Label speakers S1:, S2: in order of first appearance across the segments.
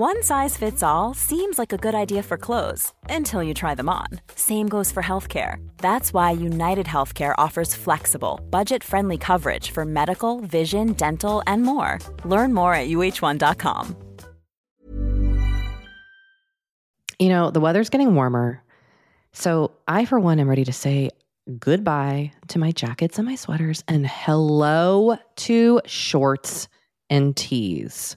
S1: One size fits all seems like a good idea for clothes until you try them on. Same goes for healthcare. That's why United Healthcare offers flexible, budget friendly coverage for medical, vision, dental, and more. Learn more at uh1.com.
S2: You know, the weather's getting warmer. So I, for one, am ready to say goodbye to my jackets and my sweaters and hello to shorts and tees.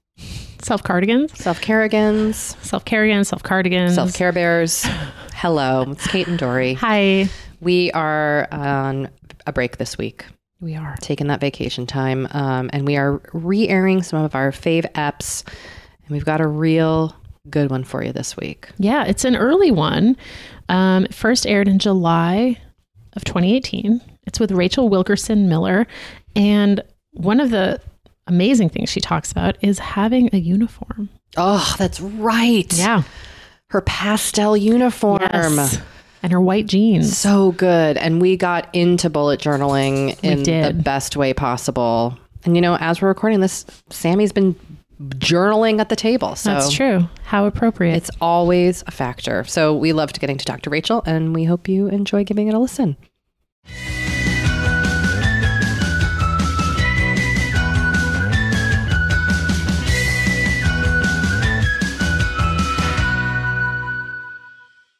S3: Self cardigans,
S2: self carigans,
S3: self cardigans, self cardigans,
S2: self care bears. Hello, it's Kate and Doree.
S3: Hi.
S2: We are on a break this week,
S3: We are.
S2: taking that vacation time, um, and we are re airing some of our fave apps. And we've got a real good one for you this week.
S3: Yeah, it's an early one. Um, it first aired in July of 2018. It's with Rachel Wilkerson Miller. And one of the amazing things she talks about is having a uniform.
S2: Oh, that's right.
S3: Yeah.
S2: Her pastel uniform.
S3: Yes. And her white jeans.
S2: So good. And we got into bullet journaling in the best way possible. And you know, as we're recording this, Sammy's been journaling at the table. So
S3: That's true. How appropriate.
S2: It's always a factor. So we loved getting to talk to Rachel, and we hope you enjoy giving it a listen.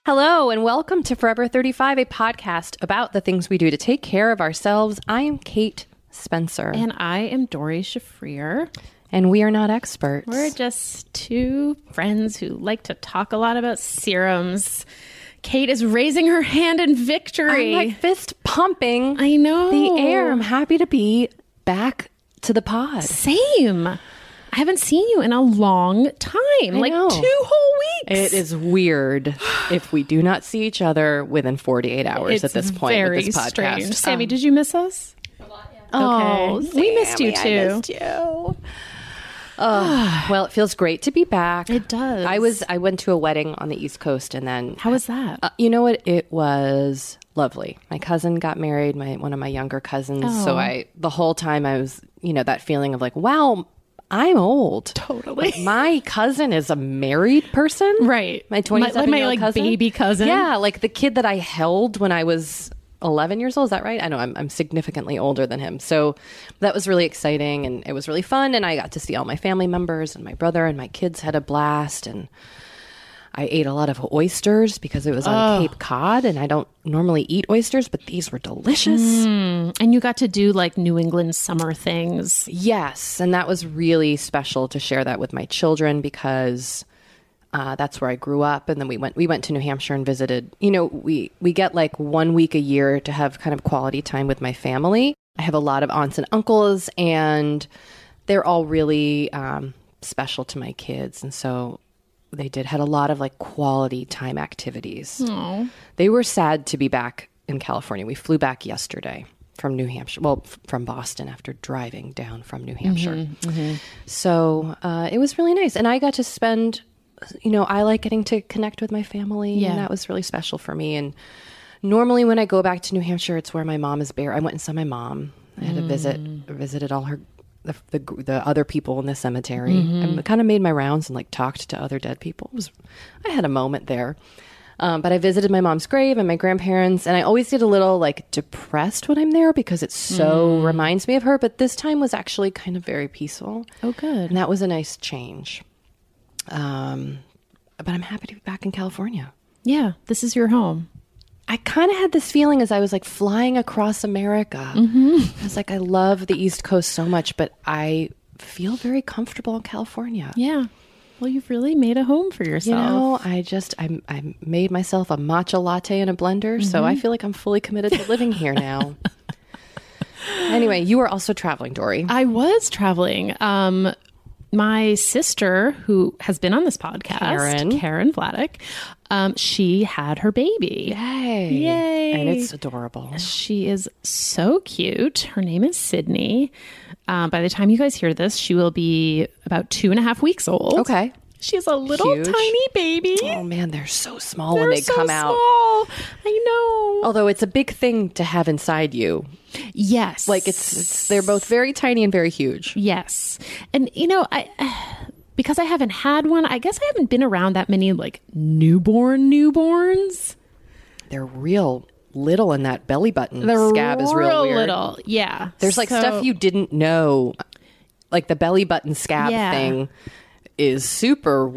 S2: Hello, and welcome to Forever 35, a podcast about the things we do to take care of ourselves. I am Kate Spencer,
S3: and I am Doree Shafrir.
S2: and we are not experts.
S3: We're just two friends who like to talk a lot about serums. Kate is raising her hand in victory.
S2: I'm like fist pumping
S3: I know.
S2: the air. I'm happy to be back to the pod.
S3: Same. I haven't seen you in a long time, like
S2: know.
S3: two whole weeks.
S2: It is weird if we do not see each other within 48 hours at this point
S3: very
S2: with this podcast.
S3: strange. Sammy,
S2: Um,
S3: did you miss us?
S2: oh,
S3: okay. We missed you
S2: Sammy, I
S3: too.
S2: missed you. Oh, well, it feels great to be back.
S3: It does.
S2: I was I went to a wedding on the East Coast and then
S3: How was that?
S2: uh, you know what? It was lovely. My cousin got married, my one of my younger cousins. So
S3: Oh.
S2: I the whole time I was, you know, that feeling of like, wow, I'm old.
S3: Totally.
S2: Like, my cousin is a married person.
S3: right.
S2: My 27
S3: like my
S2: old
S3: like
S2: cousin.
S3: baby cousin.
S2: Yeah, like the kid that I held when I was 11 years old. Is that right? I know I'm, I'm significantly older than him. So that was really exciting and it was really fun. And I got to see all my family members and my brother and my kids had a blast. And I ate a lot of oysters because it was on Cape Cod and I don't normally eat oysters, but these were delicious.
S3: And you got to do like New England summer things.
S2: Yes, and that was really special to share that with my children because Uh, that's where I grew up, and then we went we went to New Hampshire and visited. You know, we we get like one week a year to have kind of quality time with my family. I have a lot of aunts and uncles, and they're all really um, special to my kids, and so they did had a lot of like quality time activities. They were sad to be back in California. We flew back yesterday from New Hampshire, well, f- from Boston after driving down from New mm-hmm, Hampshire. Mm-hmm. So uh, it was really nice, and I got to spend. You know, I like getting to connect with my family,
S3: Yeah.
S2: and that was really special for me. And normally, when I go back to New Hampshire, it's where my mom is buried. I went and saw my mom. I had a visit, mm. visited all her the, the the other people in the cemetery. I kind of made my rounds and like talked to other dead people. It was I had a moment there. Um, but I visited my mom's grave and my grandparents, and I always get a little like depressed when I'm there because it so reminds me of her. But this time was actually kind of very peaceful,
S3: Oh, good.
S2: and that was a nice change. Um, but I'm happy to be back in California.
S3: Yeah, this is your home.
S2: I kind of had this feeling as I was like flying across America.
S3: Mm-hmm.
S2: I was like, I love the East Coast so much, but I feel very comfortable in California.
S3: Yeah. Well, you've really made a home for yourself.
S2: You know, I just I I made myself a matcha latte in a blender, so
S3: Mm-hmm.
S2: I feel like I'm fully committed to living here now. anyway, you were also traveling, Doree.
S3: I was traveling. Um, my sister, who has been on this podcast,
S2: Karen.
S3: Karen Vladeck, um, she had her baby.
S2: Yay!
S3: Yay.
S2: And it's adorable.
S3: She is so cute. Her name is Sydney. Um, by the time you guys hear this, she will be about two and a half weeks old.
S2: Okay.
S3: She's a little
S2: Huge.
S3: tiny baby.
S2: Oh man, they're so small
S3: They're
S2: when they
S3: so
S2: come out.
S3: small. I know.
S2: Although it's a big thing to have inside you.
S3: Yes.
S2: Like it's, it's they're both very tiny and very huge.
S3: Yes. And you know, I because I haven't had one, I guess I haven't been around that many like newborn newborns.
S2: They're real little in that belly button
S3: They're
S2: scab is real weird.
S3: little. Yeah.
S2: There's like
S3: So-
S2: stuff you didn't know, like the belly button scab
S3: Yeah.
S2: thing is super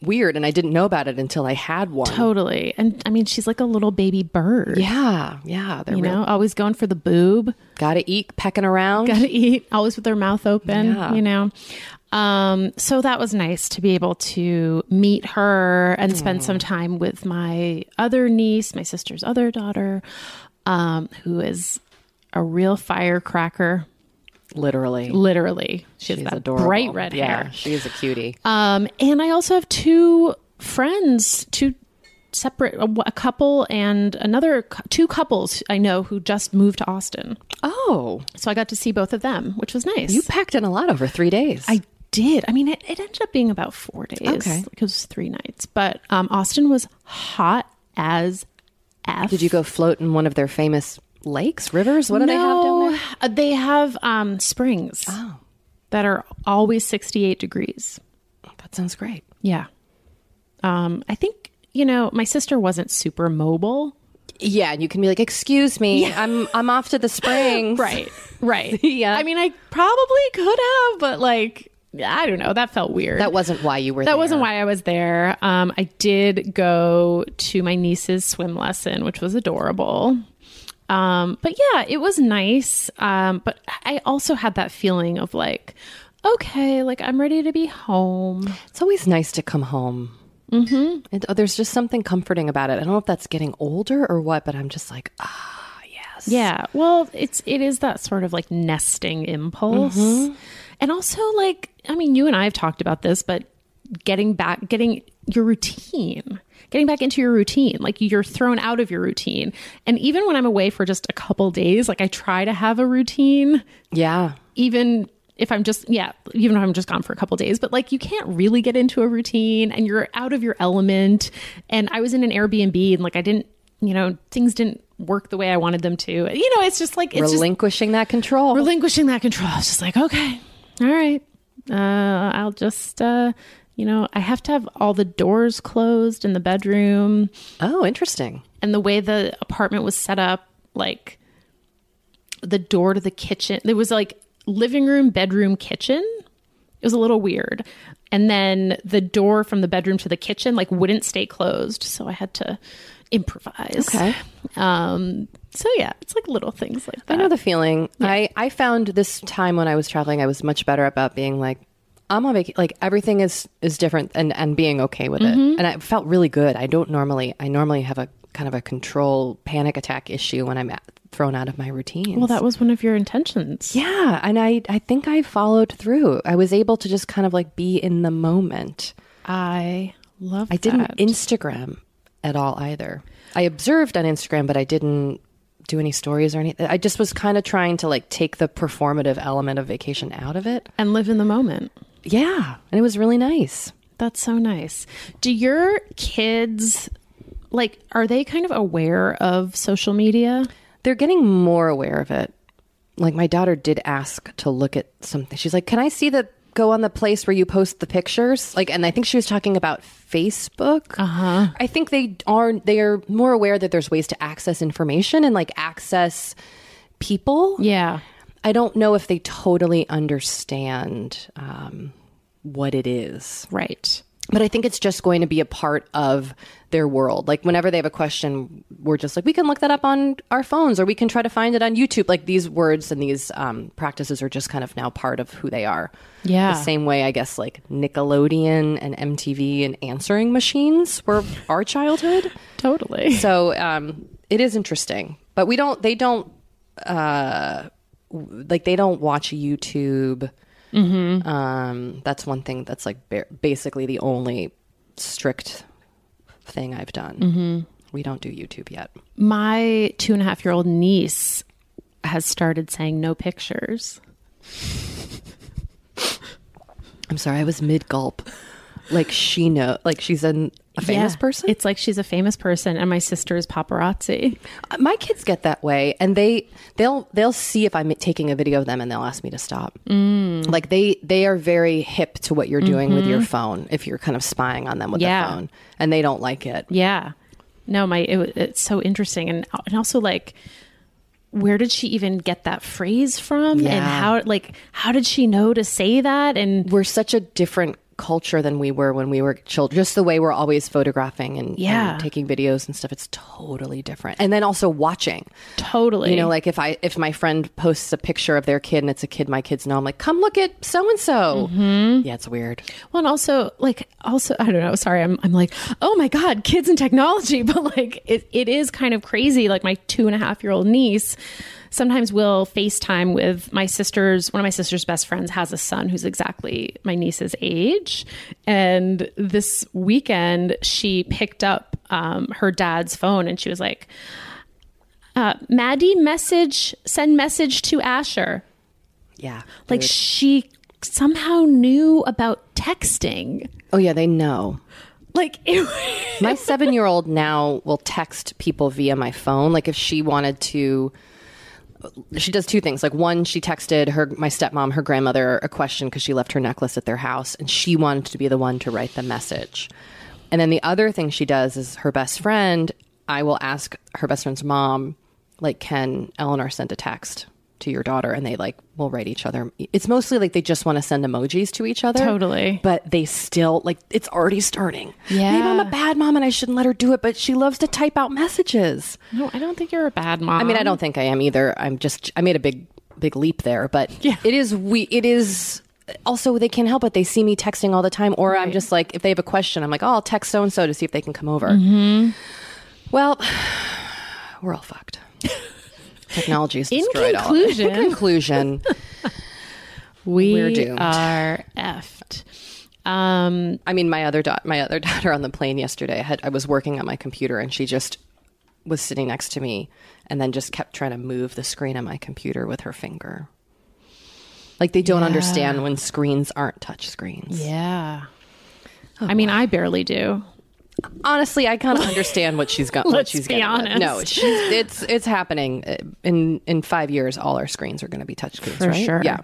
S2: weird, and I didn't know about it until I had one.
S3: totally. And I mean, she's like a little baby bird.
S2: Yeah, yeah, they're
S3: You
S2: real.
S3: know, always going for the boob.
S2: Gotta eat, pecking around.
S3: Gotta eat, always with their mouth open,
S2: Yeah.
S3: you know. Um, so that was nice to be able to meet her and spend some time with my other niece, my sister's other daughter, um, who is a real firecracker.
S2: Literally,
S3: Literally, she has
S2: she's
S3: that
S2: adorable.
S3: bright red
S2: yeah,
S3: hair.
S2: she is a cutie.
S3: Um, and I also have two friends, two separate, a, a couple and another two couples I know who just moved to Austin.
S2: oh,
S3: So I got to see both of them, which was nice.
S2: you packed in a lot over three days.
S3: I did. I mean, it, it ended up being about four days.
S2: Okay.
S3: Like, it was three nights. But um, Austin was hot as F.
S2: Did you go float in one of their famous lakes, rivers? What do they have down there?
S3: No, uh, They have um, springs
S2: Oh,
S3: that are always 68 degrees.
S2: that sounds great.
S3: Yeah. Um, I think, you know, my sister wasn't super mobile.
S2: Yeah, and you can be like, "Excuse me, I'm I'm off to the springs."
S3: Right. Right.
S2: Yeah.
S3: I mean, I probably could have, but like, I don't know. That felt weird.
S2: That wasn't why you were. There.
S3: That
S2: there.
S3: wasn't why I was there. Um, I did go to my niece's swim lesson, which was adorable. Um, but yeah, it was nice. Um, but I also had that feeling of like, okay, like I'm ready to be home.
S2: It's always nice to come home. Mm-hmm. And, oh, there's just something comforting about it. I don't know if that's getting older or what, but I'm just like, ah, yes.
S3: Yeah. Well, it's it is that sort of like nesting impulse. And also like I mean, you and I have talked about this, but getting back getting your routine. Getting back into your routine. Like you're thrown out of your routine. And even when I'm away for just a couple days, like I try to have a routine
S2: Yeah.
S3: even if I'm just yeah, even if I'm just gone for a couple days, but like you can't really get into a routine and you're out of your element. And I was in an Airbnb and like I didn't, you know, things didn't work the way I wanted them to. You know, it's just like it's just
S2: Relinquishing that control.
S3: relinquishing that control. It's just like, okay, all right, uh, I'll just, uh, you know, I have to have all the doors closed in the bedroom
S2: oh, interesting.
S3: and the way the apartment was set up, like the door to the kitchen, there was like living room, bedroom, kitchen. It was a little weird. And then the door from the bedroom to the kitchen like wouldn't stay closed, so I had to improvise.
S2: Okay.
S3: Um so yeah, it's like little things like that.
S2: I know the feeling. I, I found this time when I was traveling, I was much better about being like, I'm on vacation. Like everything is is different, and and being okay with it.
S3: Mm-hmm.
S2: And I felt really good. I don't normally. I normally have a kind of a control panic attack issue when I'm at, thrown out of my routine.
S3: Well, that was one of your intentions.
S2: yeah, and I I think I followed through. I was able to just kind of like be in the moment.
S3: I love
S2: I didn't. Instagram at all either. I observed on Instagram, but I didn't do any stories or anything. I just was kind of trying to like take the performative element of vacation out of it.
S3: and live in the moment.
S2: Yeah, and it was really nice.
S3: That's so nice. Do your kids like are they kind of aware of social media?
S2: They're getting more aware of it. Like my daughter did ask to look at something. She's like, "Can I see the go on the place where you post the pictures?" Like, and I think she was talking about Facebook. Uh huh. I think they are they are more aware that there's ways to access information and like access people.
S3: Yeah.
S2: I don't know if they totally understand um, what it is.
S3: Right.
S2: But I think it's just going to be a part of their world. Like whenever they have a question, we're just like, we can look that up on our phones or we can try to find it on YouTube. Like these words and these um, practices are just kind of now part of who they are.
S3: Yeah.
S2: The same way, I guess, like Nickelodeon and MTV and answering machines were our childhood.
S3: Totally.
S2: So um, it is interesting. But we don't, they don't, uh, like, they don't watch YouTube. Um, that's one thing that's like ba- basically the only strict thing I've done. Mm-hmm. We don't do YouTube yet.
S3: My two and a half year old niece has started saying no pictures.
S2: I'm sorry, I was mid gulp. Like she know, like she's an, a famous
S3: Yeah.
S2: person.
S3: It's like she's a famous person, and my sister is paparazzi.
S2: Uh, My kids get that way, and they they'll they'll see if I'm taking a video of them, and they'll ask me to stop. Mm. Like they they are very hip to what you're doing with your phone. If you're kind of spying on them with
S3: Yeah.
S2: the phone, and they don't like it.
S3: Yeah. No, my it, it's so interesting, and and also like, where did she even get that phrase from, and how like how did she know to say that? And
S2: We're such a different culture than we were when we were children. Just the way we're always photographing and,
S3: Yeah.
S2: and taking videos and stuff. It's totally different. And then also watching.
S3: totally,
S2: You know, like if I if my friend posts a picture of their kid and it's a kid my kids know, I'm like, come look at so and so. Yeah, it's weird.
S3: Well, and also like also I don't know. Sorry, I'm I'm like oh my god, kids and technology, but like it, it is kind of crazy. Like my two and a half year old niece sometimes we'll FaceTime with my sister's one of my sister's best friends has a son who's exactly my niece's age, and this weekend she picked up um, her dad's phone and she was like. Uh, Maddie, message, send message to Asher.
S2: Yeah.
S3: Like she somehow knew about texting.
S2: oh yeah, they know.
S3: Like it,
S2: My seven year old now will text people via my phone. Like if she wanted to, she does two things. Like one, she texted her my stepmom, her grandmother, a question because she left her necklace at their house, and she wanted to be the one to write the message. And then the other thing she does is her best friend. I will ask her best friend's mom, like, can Eleanor send a text to your daughter? And they like will write each other. It's mostly like they just want to send emojis to each other.
S3: Totally.
S2: But they still like it's already starting.
S3: Yeah.
S2: Maybe I'm a bad mom and I shouldn't let her do it, but she loves to type out messages.
S3: no, I don't think you're a bad mom.
S2: I mean, I don't think I am either. I'm just I made a big big leap there, but
S3: Yeah.
S2: it is we it is also they can't help it. They see me texting all the time or I'm just like if they have a question, I'm like, "Oh, I'll text so and so to see if they can come over."
S3: Mm-hmm.
S2: Well, we're all fucked. Technology is
S3: In
S2: destroyed all.
S3: conclusion-
S2: In conclusion,
S3: we
S2: doomed.
S3: effed. Um,
S2: I mean, my other daughter, my other daughter on the plane yesterday, had I was working on my computer and she just was sitting next to me and then just kept trying to move the screen on my computer with her finger. Like they don't understand when screens aren't touch screens.
S3: yeah. I mean, I barely do.
S2: Honestly, I kind of understand what she's got. what
S3: Let's
S2: she's
S3: be
S2: getting at.
S3: honest.
S2: No, she's, it's it's happening in in five years. All our screens are going to be touch screens,
S3: For
S2: right?
S3: sure.
S2: Yeah.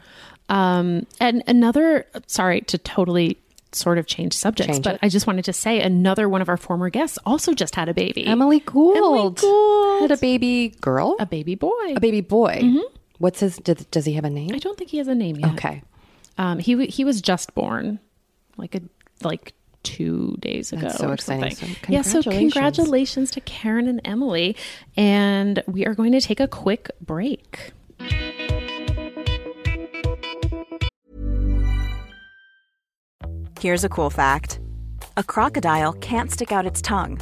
S3: Um, and another, sorry to totally sort of change subjects,
S2: Change
S3: but. I just wanted to say another one of our former guests also just had a baby.
S2: Emily Gould,
S3: Emily Gould.
S2: had a baby girl,
S3: a baby boy.
S2: a baby boy. What's his? Does, does he have a name?
S3: I don't think he has a name yet.
S2: Okay.
S3: Um, he he was just born, like a like two days ago.
S2: That's so
S3: or
S2: exciting.
S3: something.
S2: So
S3: yeah, so
S2: congratulations.
S3: congratulations to Karen and Emily, and we are going to take a quick break.
S1: Here's a cool fact a crocodile can't stick out its tongue.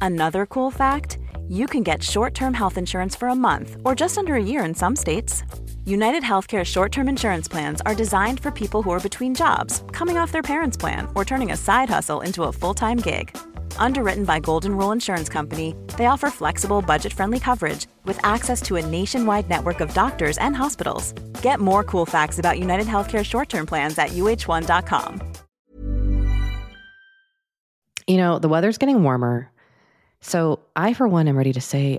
S1: Another cool fact you can get short term health insurance for a month or just under a year in some states. United Healthcare short term insurance plans are designed for people who are between jobs, coming off their parents' plan, or turning a side hustle into a full time gig. Underwritten by Golden Rule Insurance Company, they offer flexible, budget friendly coverage with access to a nationwide network of doctors and hospitals. Get more cool facts about United Healthcare short term plans at uh1.com.
S2: You know, the weather's getting warmer. So I, for one, am ready to say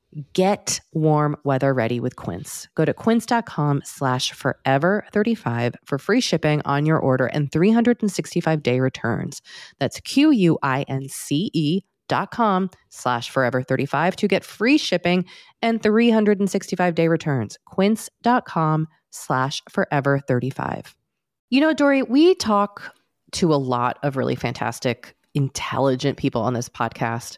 S2: get warm weather ready with Quince. Go to quince.com slash forever35 for free shipping on your order and 365 day returns. That's Q-U-I-N-C-E dot com slash forever35 to get free shipping and 365 day returns. Quince.com slash forever35. You know, Doree, we talk to a lot of really fantastic, intelligent people on this podcast.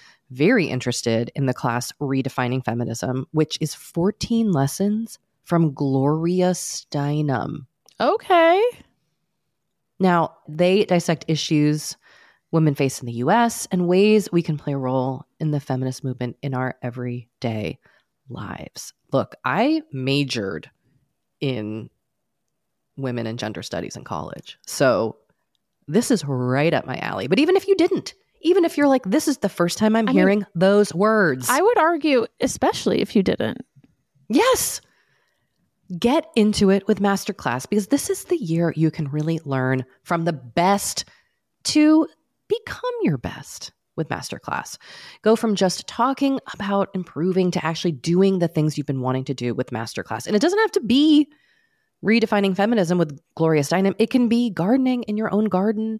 S2: very interested in the class Redefining Feminism, which is 14 lessons from Gloria Steinem.
S4: Okay.
S2: Now, they dissect issues women face in the US and ways we can play a role in the feminist movement in our everyday lives. Look, I majored in women and gender studies in college. So this is right up my alley. But even if you didn't, even if you're like, this is the first time I'm
S4: I mean,
S2: hearing those words.
S4: I would argue, especially if you didn't.
S2: Yes. Get into it with Masterclass because this is the year you can really learn from the best to become your best with Masterclass. Go from just talking about improving to actually doing the things you've been wanting to do with Masterclass. And it doesn't have to be redefining feminism with Gloria Steinem, it can be gardening in your own garden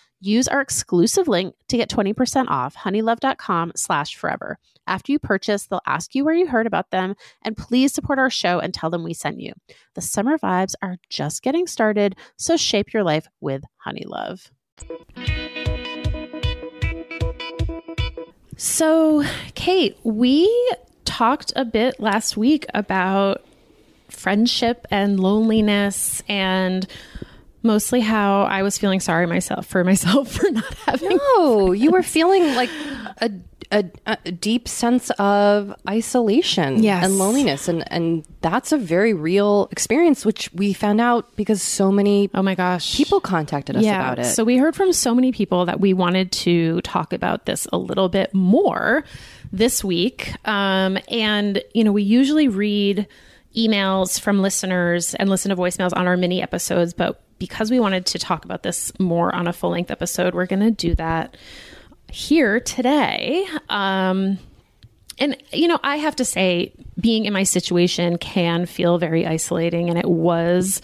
S3: Use our exclusive link to get 20% off honeylove.com slash forever. After you purchase, they'll ask you where you heard about them and please support our show and tell them we sent you. The summer vibes are just getting started, so shape your life with Honeylove. So, Kate, we talked a bit last week about friendship and loneliness and mostly how I was feeling sorry myself for myself for not having
S2: No, you were feeling like a, a, a deep sense of isolation
S3: Yes.
S2: and loneliness. And, and that's a very real experience, which we found out because so many
S3: Oh my gosh.
S2: people contacted us about it.
S3: So we heard from so many people that we wanted to talk about this a little bit more this week. Um, and, you know, we usually read emails from listeners and listen to voicemails on our mini episodes, but because we wanted to talk about this more on a full length episode, we're going to do that here today. Um, and you know i have to say being in my situation can feel very isolating and it was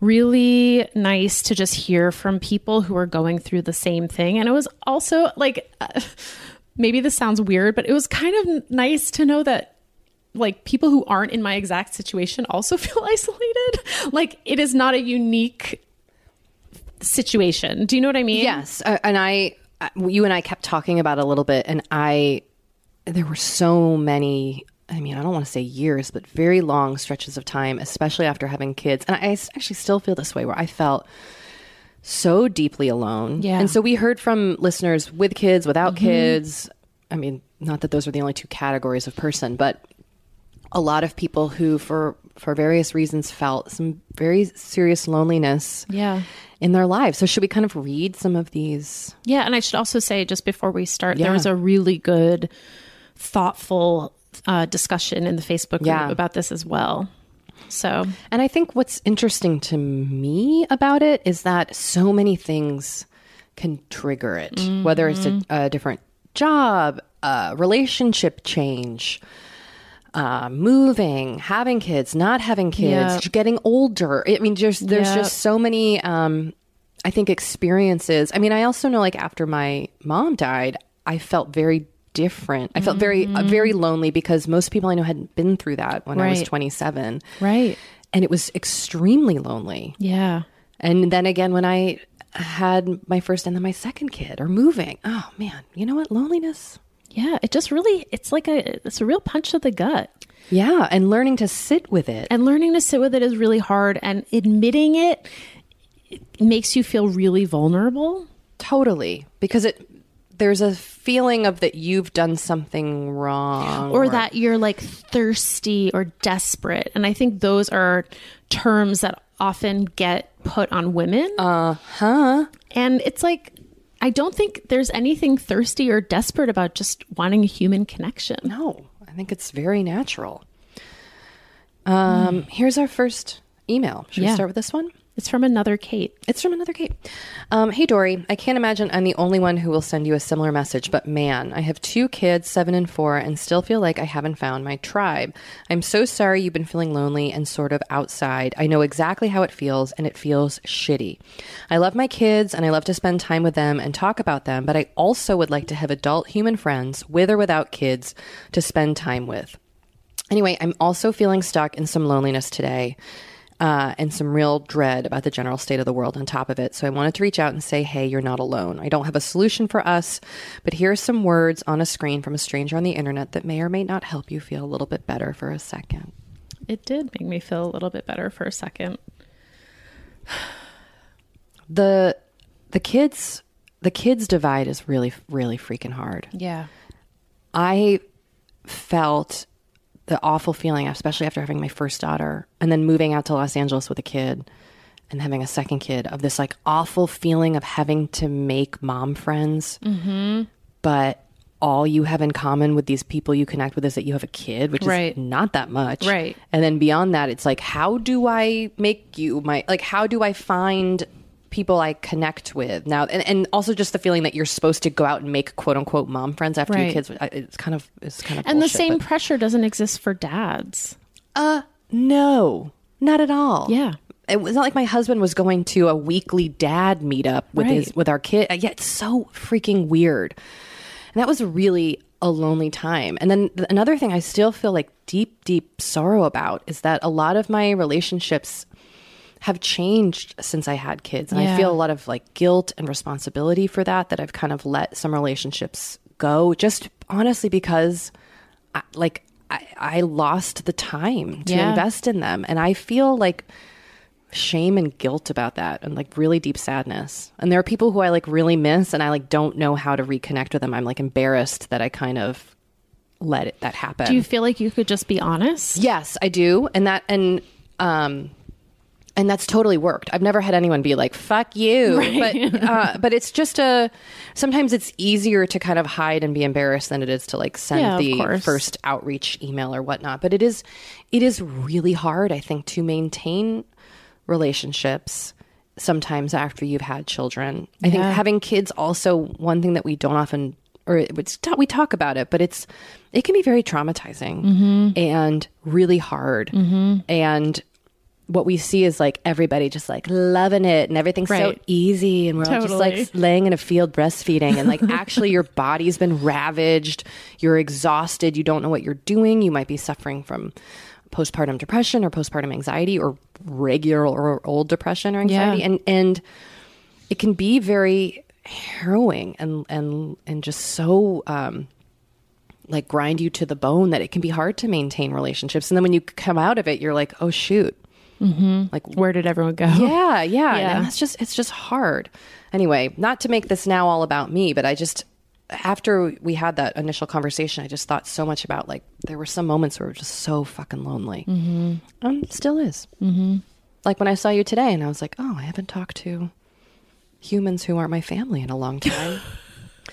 S3: really nice to just hear from people who are going through the same thing and it was also like uh, maybe this sounds weird but it was kind of nice to know that like people who aren't in my exact situation also feel isolated like it is not a unique situation do you know what i mean
S2: Yes, uh, and I, uh, you and I kept talking about a little bit, and I, there were so many. I mean, I don't want to say years, but very long stretches of time, especially after having kids, and I actually still feel this way, where I felt so deeply alone.
S3: Yeah.
S2: and so we heard from listeners with kids, without kids. I mean, not that those are the only two categories of person, but a lot of people who, for for various reasons, felt some very serious loneliness
S3: yeah
S2: in their lives. So should we kind of read some of these?
S3: Yeah, and I should also say just before we start,
S2: Yeah.
S3: there was a really good, thoughtful uh, discussion in the Facebook group
S2: Yeah.
S3: about this as well. So
S2: And I think what's interesting to me about it is that so many things can trigger it, whether it's a, a different job, a relationship change, uh, moving, having kids, not having kids, getting older. I mean, just there's just so many. Um, I think experiences. I mean, I also know like after my mom died, I felt very different. I felt very uh, very lonely because most people I know hadn't been through that when I was 27
S3: right,
S2: and it was extremely lonely.
S3: yeah,
S2: And then again, when I had my first and then my second kid or moving, oh man, you know what? Loneliness.
S3: Yeah. It just really, it's like a, it's a real punch to the gut.
S2: Yeah. And learning to sit with it.
S3: And learning to sit with it is really hard, and admitting it, it makes you feel really vulnerable.
S2: totally. Because it, there's a feeling of that you've done something wrong
S3: or that you're like thirsty or desperate. And I think those are terms that often get put on women.
S2: uh huh
S3: And it's like, I don't think there's anything thirsty or desperate about just wanting a human connection.
S2: no i think it's very natural. Um here's our first email. Should we start with this one
S3: It's from another Kate.
S2: It's from another Kate. Um, hey, Doree. I can't imagine I'm the only one who will send you a similar message, but man, I have two kids, seven and four, and still feel like I haven't found my tribe. I'm so sorry you've been feeling lonely and sort of outside. I know exactly how it feels, and it feels shitty. I love my kids, and I love to spend time with them and talk about them, but I also would like to have adult human friends, with or without kids, to spend time with. Anyway, I'm also feeling stuck in some loneliness today uh, and some real dread about the general state of the world on top of it. So I wanted to reach out and say, hey, you're not alone. I don't have a solution for us, but here are some words on a screen from a stranger on the internet that may or may not help you feel a little bit better for a second.
S3: It did make me feel a little bit better for a second.
S2: The the kids the kids divide is really really freaking hard.
S3: Yeah.
S2: I felt the awful feeling, especially after having my first daughter and then moving out to Los Angeles with a kid and having a second kid, of this like awful feeling of having to make mom friends. Mm-hmm. But all you have in common with these people you connect with is that you have a kid, which
S3: Right.
S2: is not that much.
S3: Right.
S2: And then beyond that, it's like, how do I make you my, like, how do I find people I connect with now? And, and also just the feeling that you're supposed to go out and make quote unquote mom friends after your kids. It's kind of, it's kind of,
S3: And the same
S2: but-
S3: pressure doesn't exist for dads.
S2: uh, no, not at all.
S3: Yeah.
S2: It was not like my husband was going to a weekly dad meetup with his with our kid. Uh, Yeah, it's so freaking weird. And that was really a lonely time. And then another thing I still feel like deep, deep sorrow about is that a lot of my relationships have changed since I had kids. And I feel a lot of like guilt and responsibility for that, that I've kind of let some relationships go just honestly because I, like I, I lost the time to
S3: Yeah.
S2: invest in them. And I feel like shame and guilt about that and like really deep sadness. And there are people who I like really miss and I like don't know how to reconnect with them. I'm like embarrassed that I kind of let it, that happen.
S3: Do you feel like you could just be honest?
S2: Yes, I do. And that and um and that's totally worked. I've never had anyone be like "fuck you," but uh, but it's just a. Sometimes it's easier to kind of hide and be embarrassed than it is to like send
S3: Yeah,
S2: the first outreach email or whatnot. But it is, it is really hard. I think to maintain relationships sometimes after you've had children. I think having kids also one thing that we don't often or it's we talk about it, but it's it can be very traumatizing
S3: Mm-hmm.
S2: and really hard. And what we see is like everybody just like loving it and everything's so easy and we're all just like laying in a field breastfeeding and like actually your body's been ravaged, you're exhausted, you don't know what you're doing, you might be suffering from postpartum depression or postpartum anxiety or regular or old depression or anxiety.
S3: Yeah.
S2: and and it can be very harrowing and and and just so um like grind you to the bone that it can be hard to maintain relationships. And then when you come out of it you're like oh shoot like
S3: Where did everyone go?
S2: yeah, yeah,
S3: Yeah.
S2: And that's just it's just hard. Anyway, not to make this now all about me, but I just after we had that initial conversation, I just thought so much about like there were some moments where it was just so fucking lonely. Mm-hmm. Um, still is. Mm-hmm. Like when I saw you today, and I was like, oh, I haven't talked to humans who aren't my family in a long time.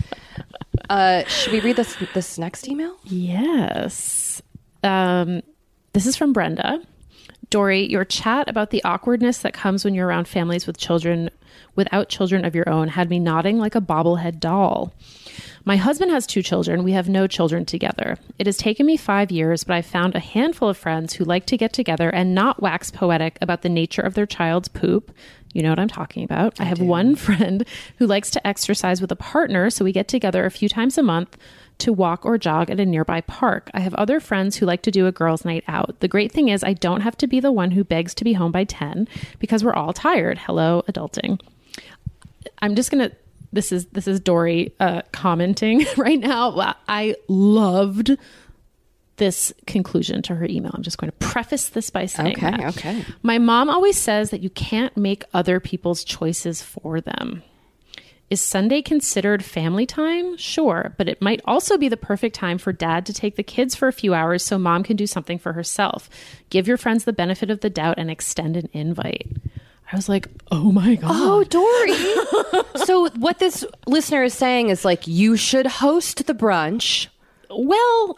S2: uh, should we read this this next email?
S3: Yes. Um, this is from Brenda. Doree, your chat about the awkwardness that comes when you're around families with children without children of your own had me nodding like a bobblehead doll. My husband has two children. We have no children together. It has taken me five years, but I found a handful of friends who like to get together and not wax poetic about the nature of their child's poop. You know what I'm talking about. I, have one friend who likes to exercise with a partner, so we get together a few times a month to walk or jog at a nearby park. I have other friends who like to do a girls' night out. The great thing is, I don't have to be the one who begs to be home by 10 because we're all tired. Hello, adulting. I'm just gonna. This is this is Doree uh, commenting right now. I loved this conclusion to her email. I'm just going to preface this by saying
S2: Okay,
S3: that.
S2: okay.
S3: My mom always says that you can't make other people's choices for them. Is Sunday considered family time? Sure, but it might also be the perfect time for dad to take the kids for a few hours so mom can do something for herself. Give your friends the benefit of the doubt and extend an invite. I was like, oh my God.
S2: Oh, Doree. so what this listener is saying is like you should host the brunch.
S3: Well,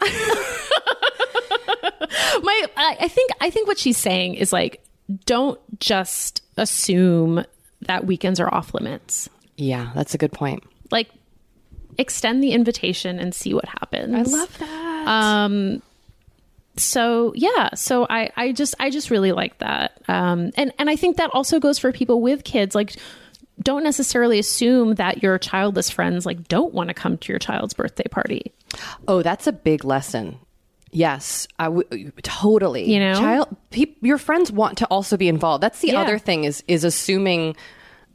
S3: my I, think I think what she's saying is like don't just assume that weekends are off limits.
S2: Yeah, that's a good point.
S3: Like extend the invitation and see what happens.
S2: I love that.
S3: Um so yeah, so I I just I just really like that. Um and and I think that also goes for people with kids like don't necessarily assume that your childless friends like don't want to come to your child's birthday party.
S2: oh, that's a big lesson. Yes, I w- totally.
S3: You know?
S2: child, peop your friends want to also be involved. That's the
S3: Yeah.
S2: other thing is is assuming.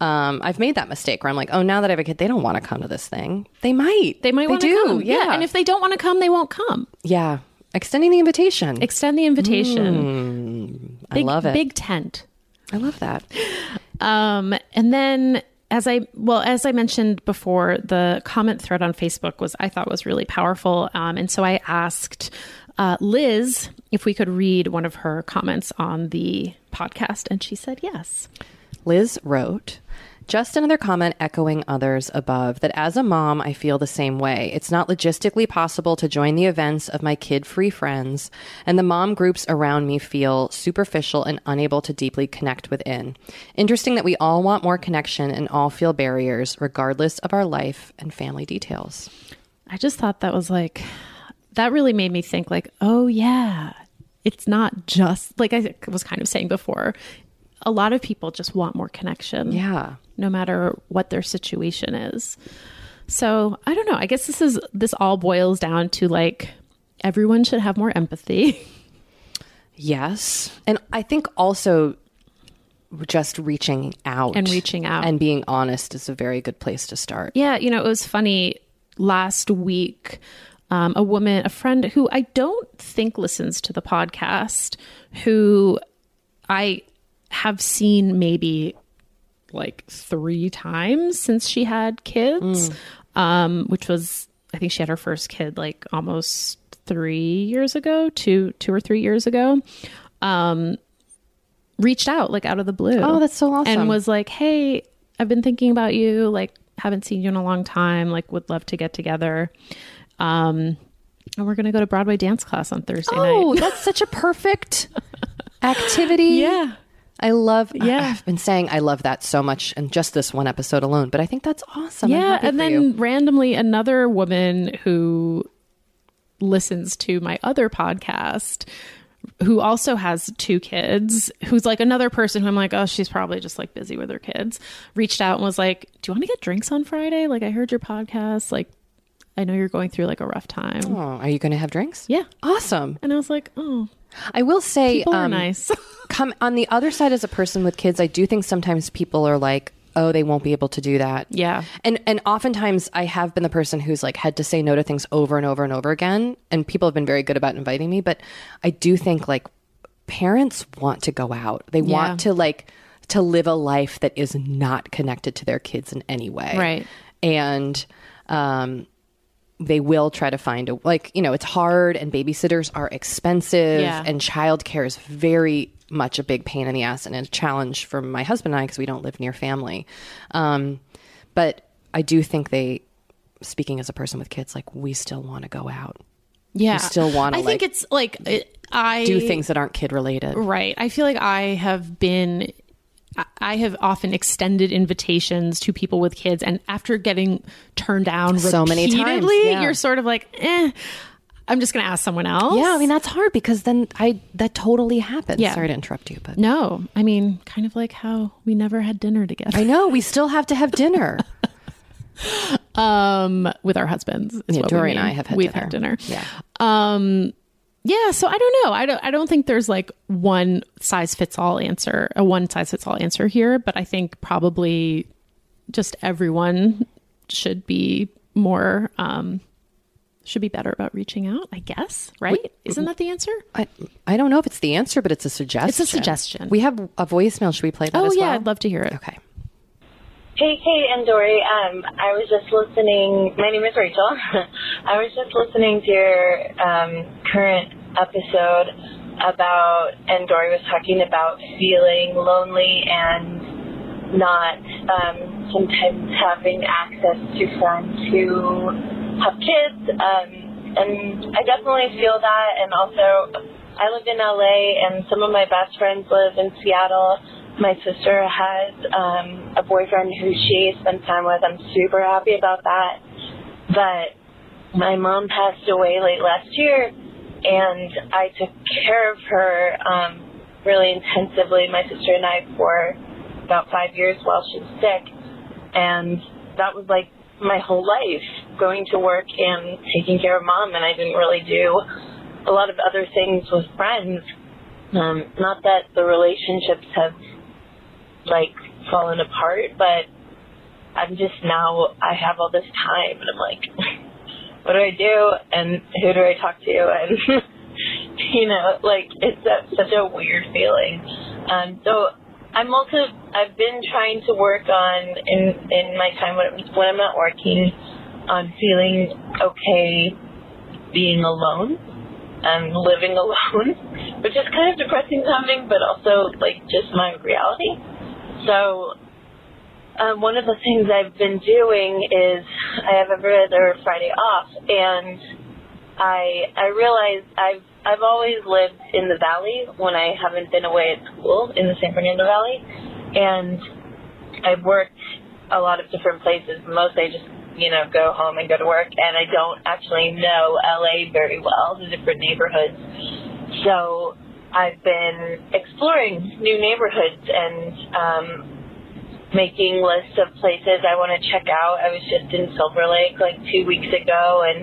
S2: Um, I've made that mistake where I'm like, oh, now that I have a kid, they don't want to come to this thing. They might.
S3: They might want to
S2: do.
S3: come.
S2: Yeah.
S3: And if they don't want to come, they won't come.
S2: yeah, extending the invitation.
S3: Extend the invitation.
S2: I
S3: Big,
S2: love it.
S3: Big tent.
S2: I love that.
S3: Um, and then as I well as I mentioned before, the comment thread on Facebook was I thought was really powerful. Um, and so I asked uh, Liz if we could read one of her comments on the podcast, and she said yes.
S2: Liz wrote, just another comment echoing others above that as a mom, I feel the same way. It's not logistically possible to join the events of my kid free friends, and the mom groups around me feel superficial and unable to deeply connect within. Interesting that we all want more connection and all feel barriers, regardless of our life and family details.
S3: I just thought that was like that really made me think like, oh yeah, it's not just like I was kind of saying before. A lot of people just want more connection.
S2: Yeah.
S3: no matter what their situation is. So I don't know. I guess this is this all boils down to like everyone should have more empathy.
S2: Yes. And I think also just reaching out
S3: And reaching out.
S2: and being honest is a very good place to start.
S3: yeah, you know, it was funny last week. Um, a woman, a friend who I don't think listens to the podcast, who I have seen maybe like three times since she had kids, um, which was I think she had her first kid like almost three years ago, two two or three years ago. Um, reached out like out of the blue.
S2: Oh, that's so awesome.
S3: And was like, "Hey, I've been thinking about you. Like, haven't seen you in a long time. Like, would love to get together." Um, and we're gonna go to Broadway dance class on Thursday
S2: Oh,
S3: night.
S2: Oh, that's such a perfect activity.
S3: Yeah.
S2: I love
S3: Yeah.
S2: I've been saying I love that so much and just this one episode alone, but I think that's awesome.
S3: Yeah, and then
S2: you.
S3: randomly another woman who listens to my other podcast who also has two kids who's like another person who I'm like oh she's probably just like busy with her kids reached out and was like do you want to get drinks on Friday like I heard your podcast like I know you're going through like a rough time
S2: Oh, are you going to have drinks?
S3: yeah
S2: Awesome.
S3: and I was like oh
S2: I will say
S3: people are
S2: um,
S3: nice
S2: come on the other side as a person with kids, I do think sometimes people are like, "Oh, they won't be able to do that."
S3: yeah
S2: And and oftentimes I have been the person who's like had to say no to things over and over and over again, and people have been very good about inviting me, but I do think like parents want to go out. They
S3: Yeah.
S2: want to like to live a life that is not connected to their kids in any way.
S3: Right.
S2: And um they will try to find a like you know it's hard and babysitters are expensive
S3: Yeah.
S2: and childcare is very much a big pain in the ass and a challenge for my husband and I because we don't live near family. Um, but I do think they, speaking as a person with kids, like we still want to go out,
S3: yeah
S2: still wanna,
S3: I think
S2: like,
S3: it's like it, I
S2: do things that aren't kid related.
S3: Right. I feel like I have been I- have often extended invitations to people with kids and after getting turned down
S2: So many times, yeah.
S3: you're sort of like, eh, I'm just going to ask someone else.
S2: Yeah, I mean that's hard because then I that totally happens.
S3: Yeah.
S2: Sorry to interrupt you, but
S3: no, I mean, kind of like how we never had dinner together
S2: I know we still have to have dinner.
S3: um, with our husbands.
S2: Yeah,
S3: we
S2: Doree and. I have had
S3: We've
S2: dinner.
S3: had dinner.
S2: Yeah.
S3: Um, yeah. So I don't know. I don't. I don't think there's like one size fits all answer, a one size fits all answer here. But I think probably just everyone should be more. Um, should be better about reaching out. I guess. Right? Isn't that the answer?
S2: I, I don't know if it's the answer, but it's a suggestion.
S3: It's a suggestion.
S2: We have a voicemail. Should we play that
S3: Oh
S2: as
S3: yeah,
S2: well?
S3: I'd love to hear it.
S2: Okay.
S5: Hey, Kate and Doree. Um, I was just listening. My name is Rachel. I was just listening to your um, current episode about, and Doree was talking about feeling lonely and not um, sometimes having access to friends who have kids. Um, and I definitely feel that. And also, I live in LA, and some of my best friends live in Seattle my sister has um, a boyfriend who she spends time with. I'm super happy about that. But my mom passed away late last year, and I took care of her um, really intensively, my sister and I, for about five years while she was sick. And that was like my whole life, going to work and taking care of mom, and I didn't really do a lot of other things with friends. Um, not that the relationships have like fallen apart, but I'm just now I have all this time and I'm like, what do I do and who do I talk to and you know like it's a, such a weird feeling. Um, so I'm also I've been trying to work on in in my time when when I'm not working on feeling okay being alone and living alone, which is kind of depressing sounding, but also like just my reality. So um, one of the things I've been doing is I have every other Friday off, and I I realize I've I've always lived in the valley when I haven't been away at school in the San Fernando Valley, and I've worked a lot of different places. Mostly I just you know go home and go to work, and I don't actually know LA very well, the different neighborhoods. So I've been exploring new neighborhoods and um, making lists of places I want to check out. I was just in Silver Lake like two weeks ago and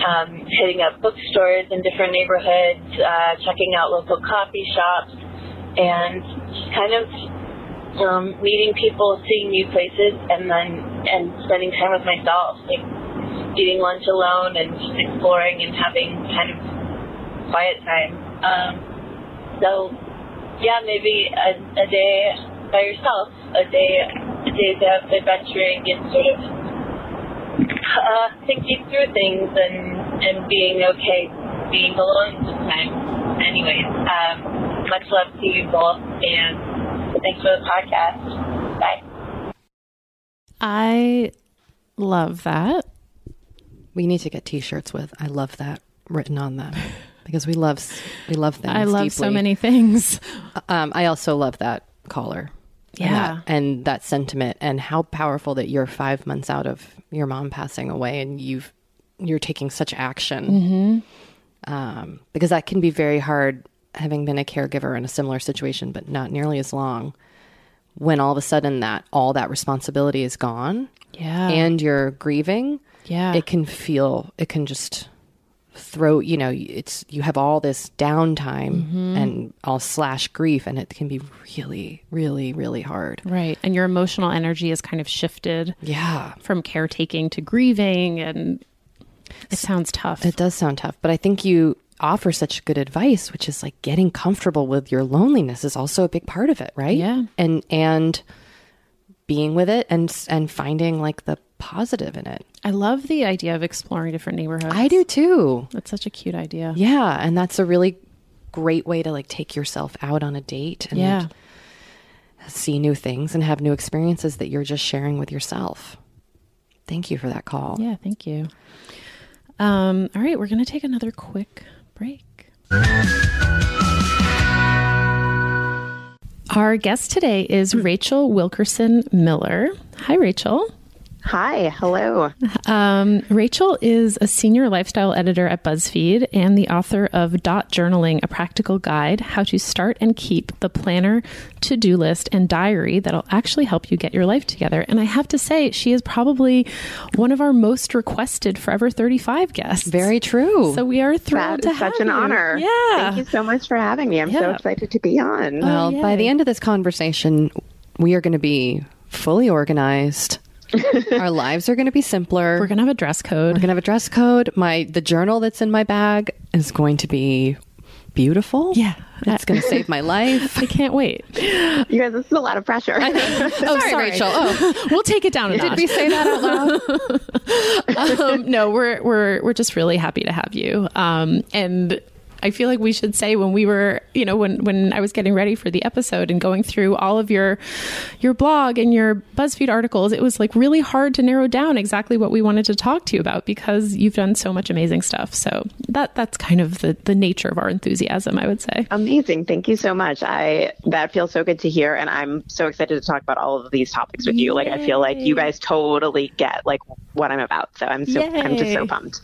S5: um, hitting up bookstores in different neighborhoods, uh, checking out local coffee shops, and just kind of um, meeting people, seeing new places, and then and spending time with myself, like eating lunch alone and just exploring and having kind of quiet time. Um, so, yeah, maybe a, a day by yourself, a day, a day of adventuring and sort of uh, thinking through things and and being okay, being alone sometimes. Anyways, um, much love to you both, and thanks for the podcast. Bye.
S3: I love that.
S2: We need to get T-shirts with "I love that" written on them because we love we love things.
S3: I love
S2: deeply.
S3: so many things.
S2: Um, I also love that caller. and
S3: Yeah.
S2: that- and that sentiment, and how powerful that you're five months out of your mom passing away, and you've you're taking such action. Um, because that can be very hard, having been a caregiver in a similar situation, but not nearly as long. When all of a sudden that all that responsibility is gone,
S3: Yeah.
S2: and you're grieving,
S3: yeah.
S2: it can feel it can just throw you know it's you have all this downtime
S3: Mm-hmm.
S2: and all slash grief and it can be really really really hard
S3: right. And your emotional energy is kind of shifted
S2: yeah
S3: from caretaking to grieving and it sounds tough.
S2: it does sound tough but i think you offer such good advice which is like getting comfortable with your loneliness is also a big part of it right
S3: Yeah.
S2: and and being with it and and finding like the positive in it
S3: I love the idea of exploring different neighborhoods.
S2: i do too
S3: That's such a cute idea.
S2: Yeah, and that's a really great way to like take yourself out on a date and
S3: Yeah.
S2: see new things and have new experiences that you're just sharing with yourself. Thank you for that call.
S3: Yeah, thank you. Um, all right, we're going to take another quick break. Our guest today is Rachel Wilkerson Miller. Hi, Rachel.
S6: Hi, hello.
S3: Um, Rachel is a senior lifestyle editor at BuzzFeed and the author of Dot Journaling, a practical guide how to start and keep the planner, to do list, and diary that'll actually help you get your life together. And I have to say, she is probably one of our most requested Forever 35 guests.
S2: Very true.
S3: So we are thrilled
S6: That
S3: to
S6: is
S3: have
S6: such an
S3: you.
S6: honor.
S3: Yeah.
S6: Thank you so much for having me. I'm so excited to be on.
S2: well, by the end of this conversation, we are going to be fully organized. Our lives are going to be simpler.
S3: We're going to have a dress code.
S2: We're gonna have a dress code. My the journal that's in my bag is going to be beautiful.
S3: Yeah.
S2: It's going to save my life.
S3: I can't wait.
S6: You guys, this is a lot of pressure.
S3: oh,
S2: sorry, Rachel. Oh.
S3: we'll take it down a
S2: Did
S3: notch.
S2: we say that out loud?
S3: um, no, we're we're we're just really happy to have you. Um, and I feel like we should say when we were, you know, when when I was getting ready for the episode and going through all of your your blog and your BuzzFeed articles, it was like really hard to narrow down exactly what we wanted to talk to you about because you've done so much amazing stuff. So that that's kind of the the nature of our enthusiasm, I would say.
S6: Amazing. Thank you so much. I that feels so good to hear and I'm so excited to talk about all of these topics with you. Like I feel like you guys totally get like what I'm about. So I'm so I'm just so pumped.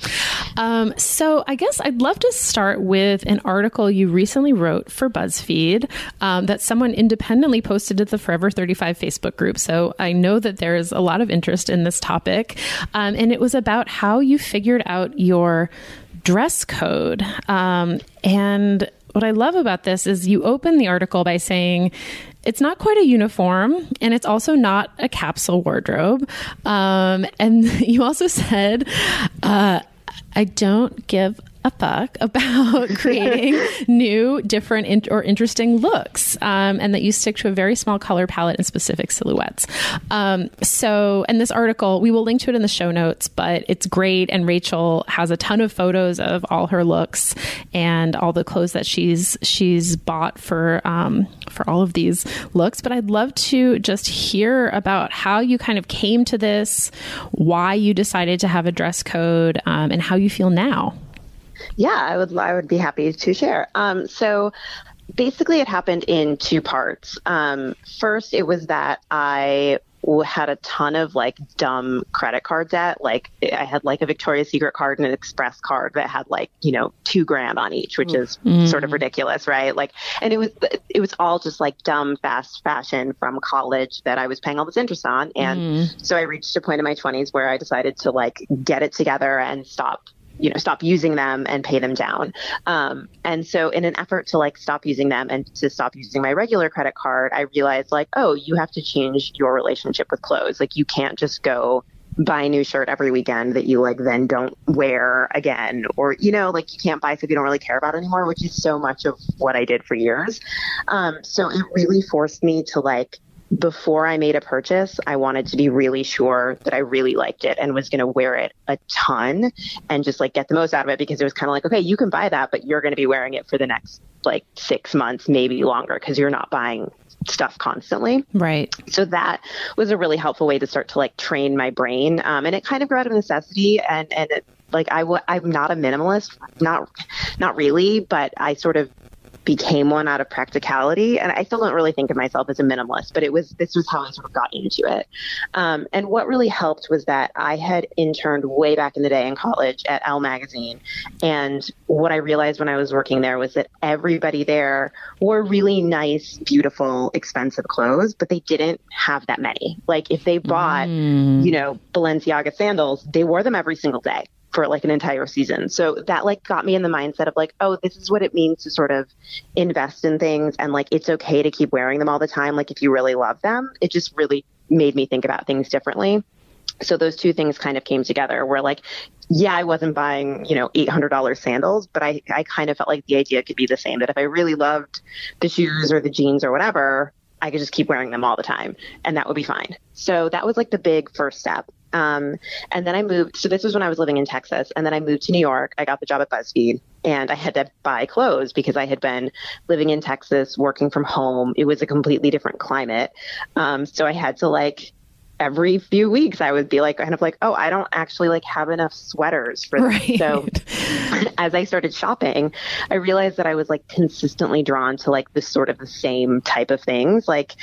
S3: Um, so I guess I'd love to start with an article you recently wrote for BuzzFeed um, that someone independently posted to the Forever 35 Facebook group. So I know that there is a lot of interest in this topic. Um, and it was about how you figured out your dress code. Um, and what I love about this is you open the article by saying, it's not quite a uniform and it's also not a capsule wardrobe. Um, and you also said, uh, I don't give a fuck about creating new, different, in- or interesting looks, um, and that you stick to a very small color palette and specific silhouettes. Um, so, and this article, we will link to it in the show notes, but it's great. And Rachel has a ton of photos of all her looks and all the clothes that she's she's bought for um, for all of these looks. But I'd love to just hear about how you kind of came to this, why you decided to have a dress code, um, and how you feel now.
S6: Yeah, I would I would be happy to share. Um, so basically, it happened in two parts. Um, first, it was that I had a ton of like dumb credit card debt. Like I had like a Victoria's Secret card and an Express card that had like you know two grand on each, which is sort of ridiculous, right? Like, and it was it was all just like dumb fast fashion from college that I was paying all this interest on, and so I reached a point in my twenties where I decided to like get it together and stop you know stop using them and pay them down. Um, and so in an effort to like stop using them and to stop using my regular credit card i realized like oh you have to change your relationship with clothes. Like you can't just go buy a new shirt every weekend that you like then don't wear again. Or you know like you can't buy stuff you don't really care about anymore which is so much of what i did for years. Um, so it really forced me to like before I made a purchase, I wanted to be really sure that I really liked it and was going to wear it a ton and just like get the most out of it because it was kind of like, okay, you can buy that, but you're going to be wearing it for the next like six months, maybe longer because you're not buying stuff constantly.
S3: Right.
S6: So that was a really helpful way to start to like train my brain. Um, and it kind of grew out of necessity and, and it, like I w- I'm not a minimalist, not, not really, but I sort of became one out of practicality. And I still don't really think of myself as a minimalist, but it was this was how I sort of got into it. Um, and what really helped was that I had interned way back in the day in college at Elle Magazine. And what I realized when I was working there was that everybody there wore really nice, beautiful, expensive clothes, but they didn't have that many. Like if they bought, you know, Balenciaga sandals, they wore them every single day for like an entire season. So that like got me in the mindset of like, oh, this is what it means to sort of invest in things and like it's okay to keep wearing them all the time. Like if you really love them, it just really made me think about things differently. So those two things kind of came together where like, yeah, I wasn't buying, you know, $800 sandals, but I, I kind of felt like the idea could be the same that if I really loved the shoes or the jeans or whatever, I could just keep wearing them all the time and that would be fine. So that was like the big first step. Um, and then I moved. So this was when I was living in Texas. And then I moved to New York. I got the job at BuzzFeed and I had to buy clothes because I had been living in Texas, working from home. It was a completely different climate. Um, so I had to like, every few weeks I would be like kind of like, oh, I don't actually like have enough sweaters for this.
S3: Right.
S6: So as I started shopping, I realized that I was like consistently drawn to like this sort of the same type of things. Like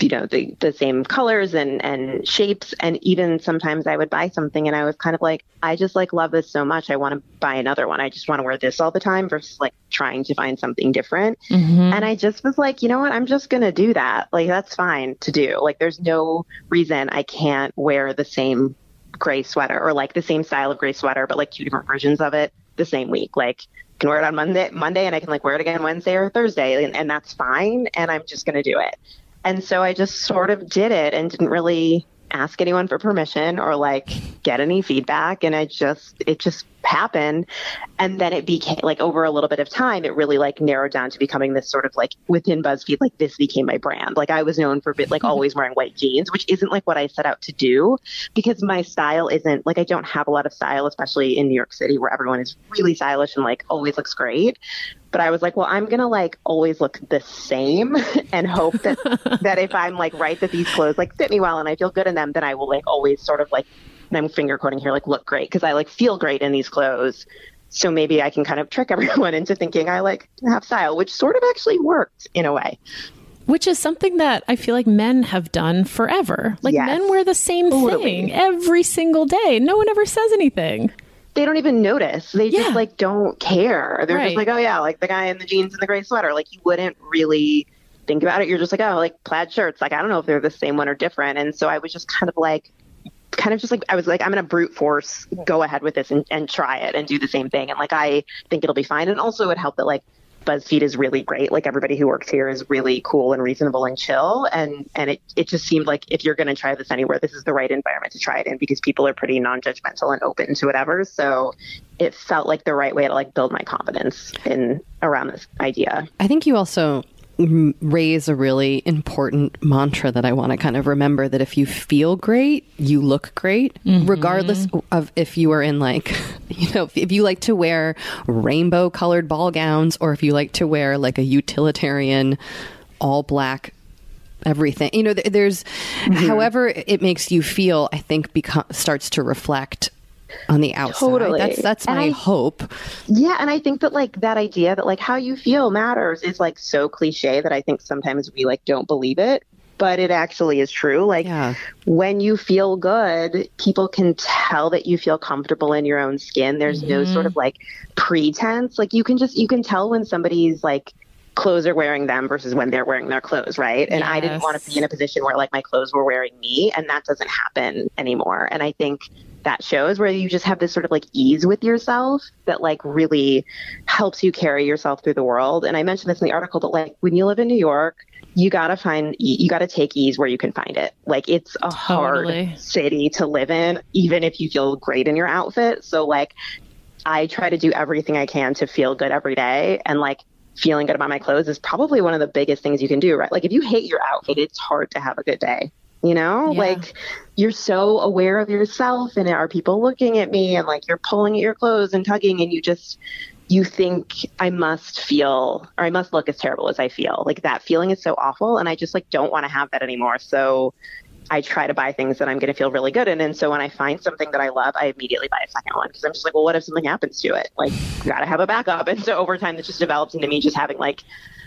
S6: you know the the same colors and and shapes. And even sometimes I would buy something and I was kind of like I just like love this so much I want to buy another one. I just want to wear this all the time versus like trying to find something different. Mm-hmm. And I just was like you know what? I'm just going to do that. Like that's fine to do. Like there's no reason I can't wear the same gray sweater or like the same style of gray sweater but like two different versions of it the same week. Like can wear it on Monday Monday and I can like wear it again Wednesday or Thursday and, and that's fine and I'm just going to do it and so I just sort of did it and didn't really ask anyone for permission or like get any feedback. And I just, it just happen. And then it became like over a little bit of time it really like narrowed down to becoming this sort of like within buzzfeed like this became my brand. Like i was known for like always wearing white jeans which isn't like what i set out to do because my style isn't like i don't have a lot of style especially in new york city where everyone is really stylish and like always looks great. But I was like, well, I'm gonna like always look the same and hope that that if I'm like right that these clothes like fit me well and I feel good in them, then I will like always sort of like I'm finger quoting here like look great because I like feel great in these clothes. So maybe I can kind of trick everyone into thinking I like have style, which sort of actually worked in a way.
S3: Which is something that I feel like men have done forever. Like
S6: Yes.
S3: men wear the same
S6: Totally.
S3: thing every single day. No one ever says anything.
S6: They don't even notice. They
S3: Yeah.
S6: just like don't care. They're
S3: Right.
S6: just like, oh yeah, like the guy in the jeans and the gray sweater. Like you wouldn't really think about it. You're just like, oh, like plaid shirts. Like I don't know if they're the same one or different. And so I was just kind of like, kind of just like I was like, I'm gonna brute force go ahead with this and, and try it and do the same thing. And like I think it'll be fine. And also it helped that like BuzzFeed is really great. Like everybody who works here is really cool and reasonable and chill. And and it, it just seemed like if you're going to try this anywhere, this is the right environment to try it in because people are pretty non-judgmental and open to whatever. So it felt like the right way to like build my confidence in around this idea.
S2: I think you also raise a really important mantra that I want to kind of remember that if you feel great, you look great, mm-hmm. regardless of if you are in like, you know, if you like to wear rainbow colored ball gowns or if you like to wear like a utilitarian all black everything. You know, th- there's mm-hmm. however it makes you feel, I think become starts to reflect on the outside.
S6: Totally.
S2: That's that's my
S6: I-
S2: hope.
S6: Yeah, and I think that like that idea that like how you feel matters is like so cliche that I think sometimes we like don't believe it, but it actually is true. Like
S2: Yeah.
S6: when you feel good, people can tell that you feel comfortable in your own skin. There's no sort of mm-hmm. like pretense. Like you can just you can tell when somebody's like clothes are wearing them versus when they're wearing their clothes, right? And I didn't want to be in a position where like my clothes were wearing me and that doesn't happen anymore. And I think that shows where you just have this sort of like ease with yourself that like really helps you carry yourself through the world. And I mentioned this in the article, but like when you live in New York, you gotta find you gotta take ease where you can find it. Like it's a
S3: Totally.
S6: hard city to live in, even if you feel great in your outfit. So like I try to do everything I can to feel good every day and like feeling good about my clothes is probably one of the biggest things you can do, right? Like if you hate your outfit, it's hard to have a good day. You know,
S3: Yeah.
S6: like you're so aware of yourself and are people looking at me and like you're pulling at your clothes and tugging and you just you think I must feel or I must look as terrible as I feel. Like that feeling is so awful and I just like don't want to have that anymore. So I try to buy things that I'm going to feel really good in. And so when I find something that I love, I immediately buy a second one because I'm just like, well, what if something happens to it? Like, you got to have a backup. And so over time, it just develops into me just having like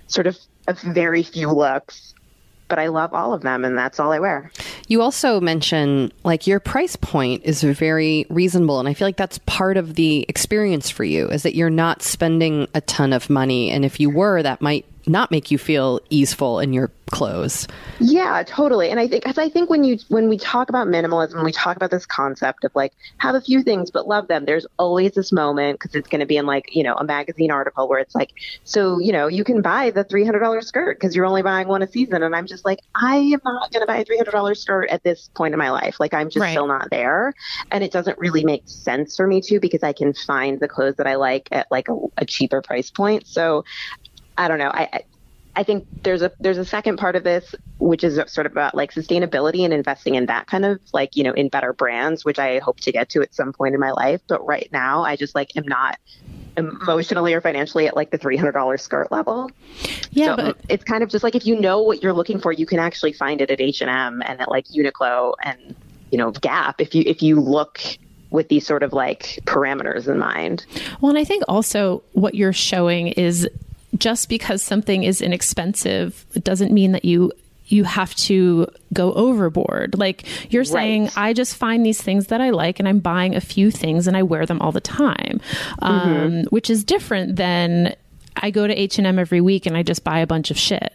S6: sort of a very few looks, but I love all of them, and that's all I wear.
S2: You also mention like your price point is very reasonable, and I feel like that's part of the experience for you is that you're not spending a ton of money, and if you were, that might not make you feel easeful in your clothes.
S6: Yeah, totally. And I think, because I think when you when we talk about minimalism, we talk about this concept of like have a few things but love them. There's always this moment because it's going to be in like you know a magazine article where it's like, so you know you can buy the three hundred dollars skirt because you're only buying one a season, and I'm just like, I am not going to buy a three hundred dollars skirt at this point in my life. Like I'm just
S3: Right.
S6: still not there, and it doesn't really make sense for me to because I can find the clothes that I like at like a, a cheaper price point. So I don't know. I, I I think there's a there's a second part of this which is sort of about like sustainability and investing in that kind of like you know in better brands, which I hope to get to at some point in my life. But right now, I just like am not emotionally or financially at like the three hundred dollars skirt level.
S3: Yeah,
S6: So
S3: but
S6: it's kind of just like if you know what you're looking for, you can actually find it at H and M and at like Uniqlo and you know Gap if you if you look with these sort of like parameters in mind.
S3: Well, and I think also what you're showing is just because something is inexpensive doesn't mean that you you have to go overboard. Like you're saying,
S6: Right.
S3: I just find these things that I like and I'm buying a few things and I wear them all the time, um, which is different than I go to H&M every week and I just buy a bunch of shit.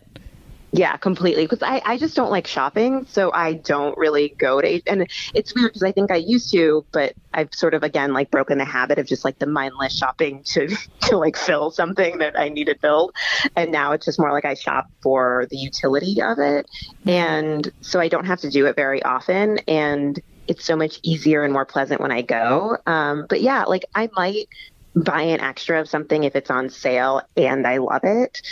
S6: Yeah, completely. Because I, I just don't like shopping, so I don't really go to. And it's weird because I think I used to, but I've sort of again like broken the habit of just like the mindless shopping to to like fill something that I needed filled, and now it's just more like I shop for the utility of it, and so I don't have to do it very often. And it's so much easier and more pleasant when I go. Um, but yeah, like I might buy an extra of something if it's on sale and I love it.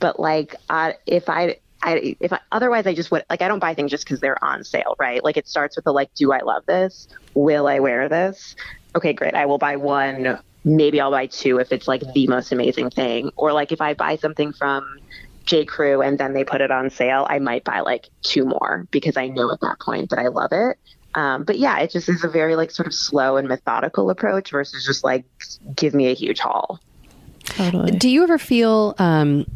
S6: But like, uh, if I, I, if I, otherwise I just would like I don't buy things just because they're on sale, right? Like it starts with the like, do I love this? Will I wear this? Okay, great. I will buy one. Maybe I'll buy two if it's like the most amazing thing. Or like if I buy something from J. Crew and then they put it on sale, I might buy like two more because I know at that point that I love it. Um, but yeah, it just is a very like sort of slow and methodical approach versus just like give me a huge haul.
S3: Totally.
S2: Do you ever feel, um,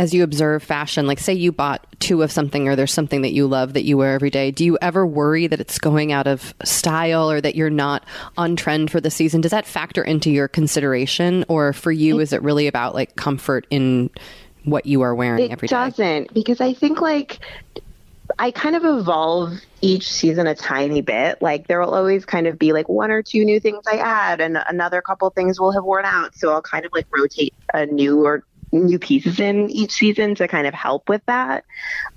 S2: as you observe fashion, like say you bought two of something or there's something that you love that you wear every day, do you ever worry that it's going out of style or that you're not on trend for the season? Does that factor into your consideration? Or for you, is it really about like comfort in what you are wearing
S6: It
S2: every day?
S6: doesn't because I think like I kind of evolve each season a tiny bit. Like there will always kind of be like one or two new things I add, and another couple things will have worn out. So I'll kind of like rotate a new or new pieces in each season to kind of help with that.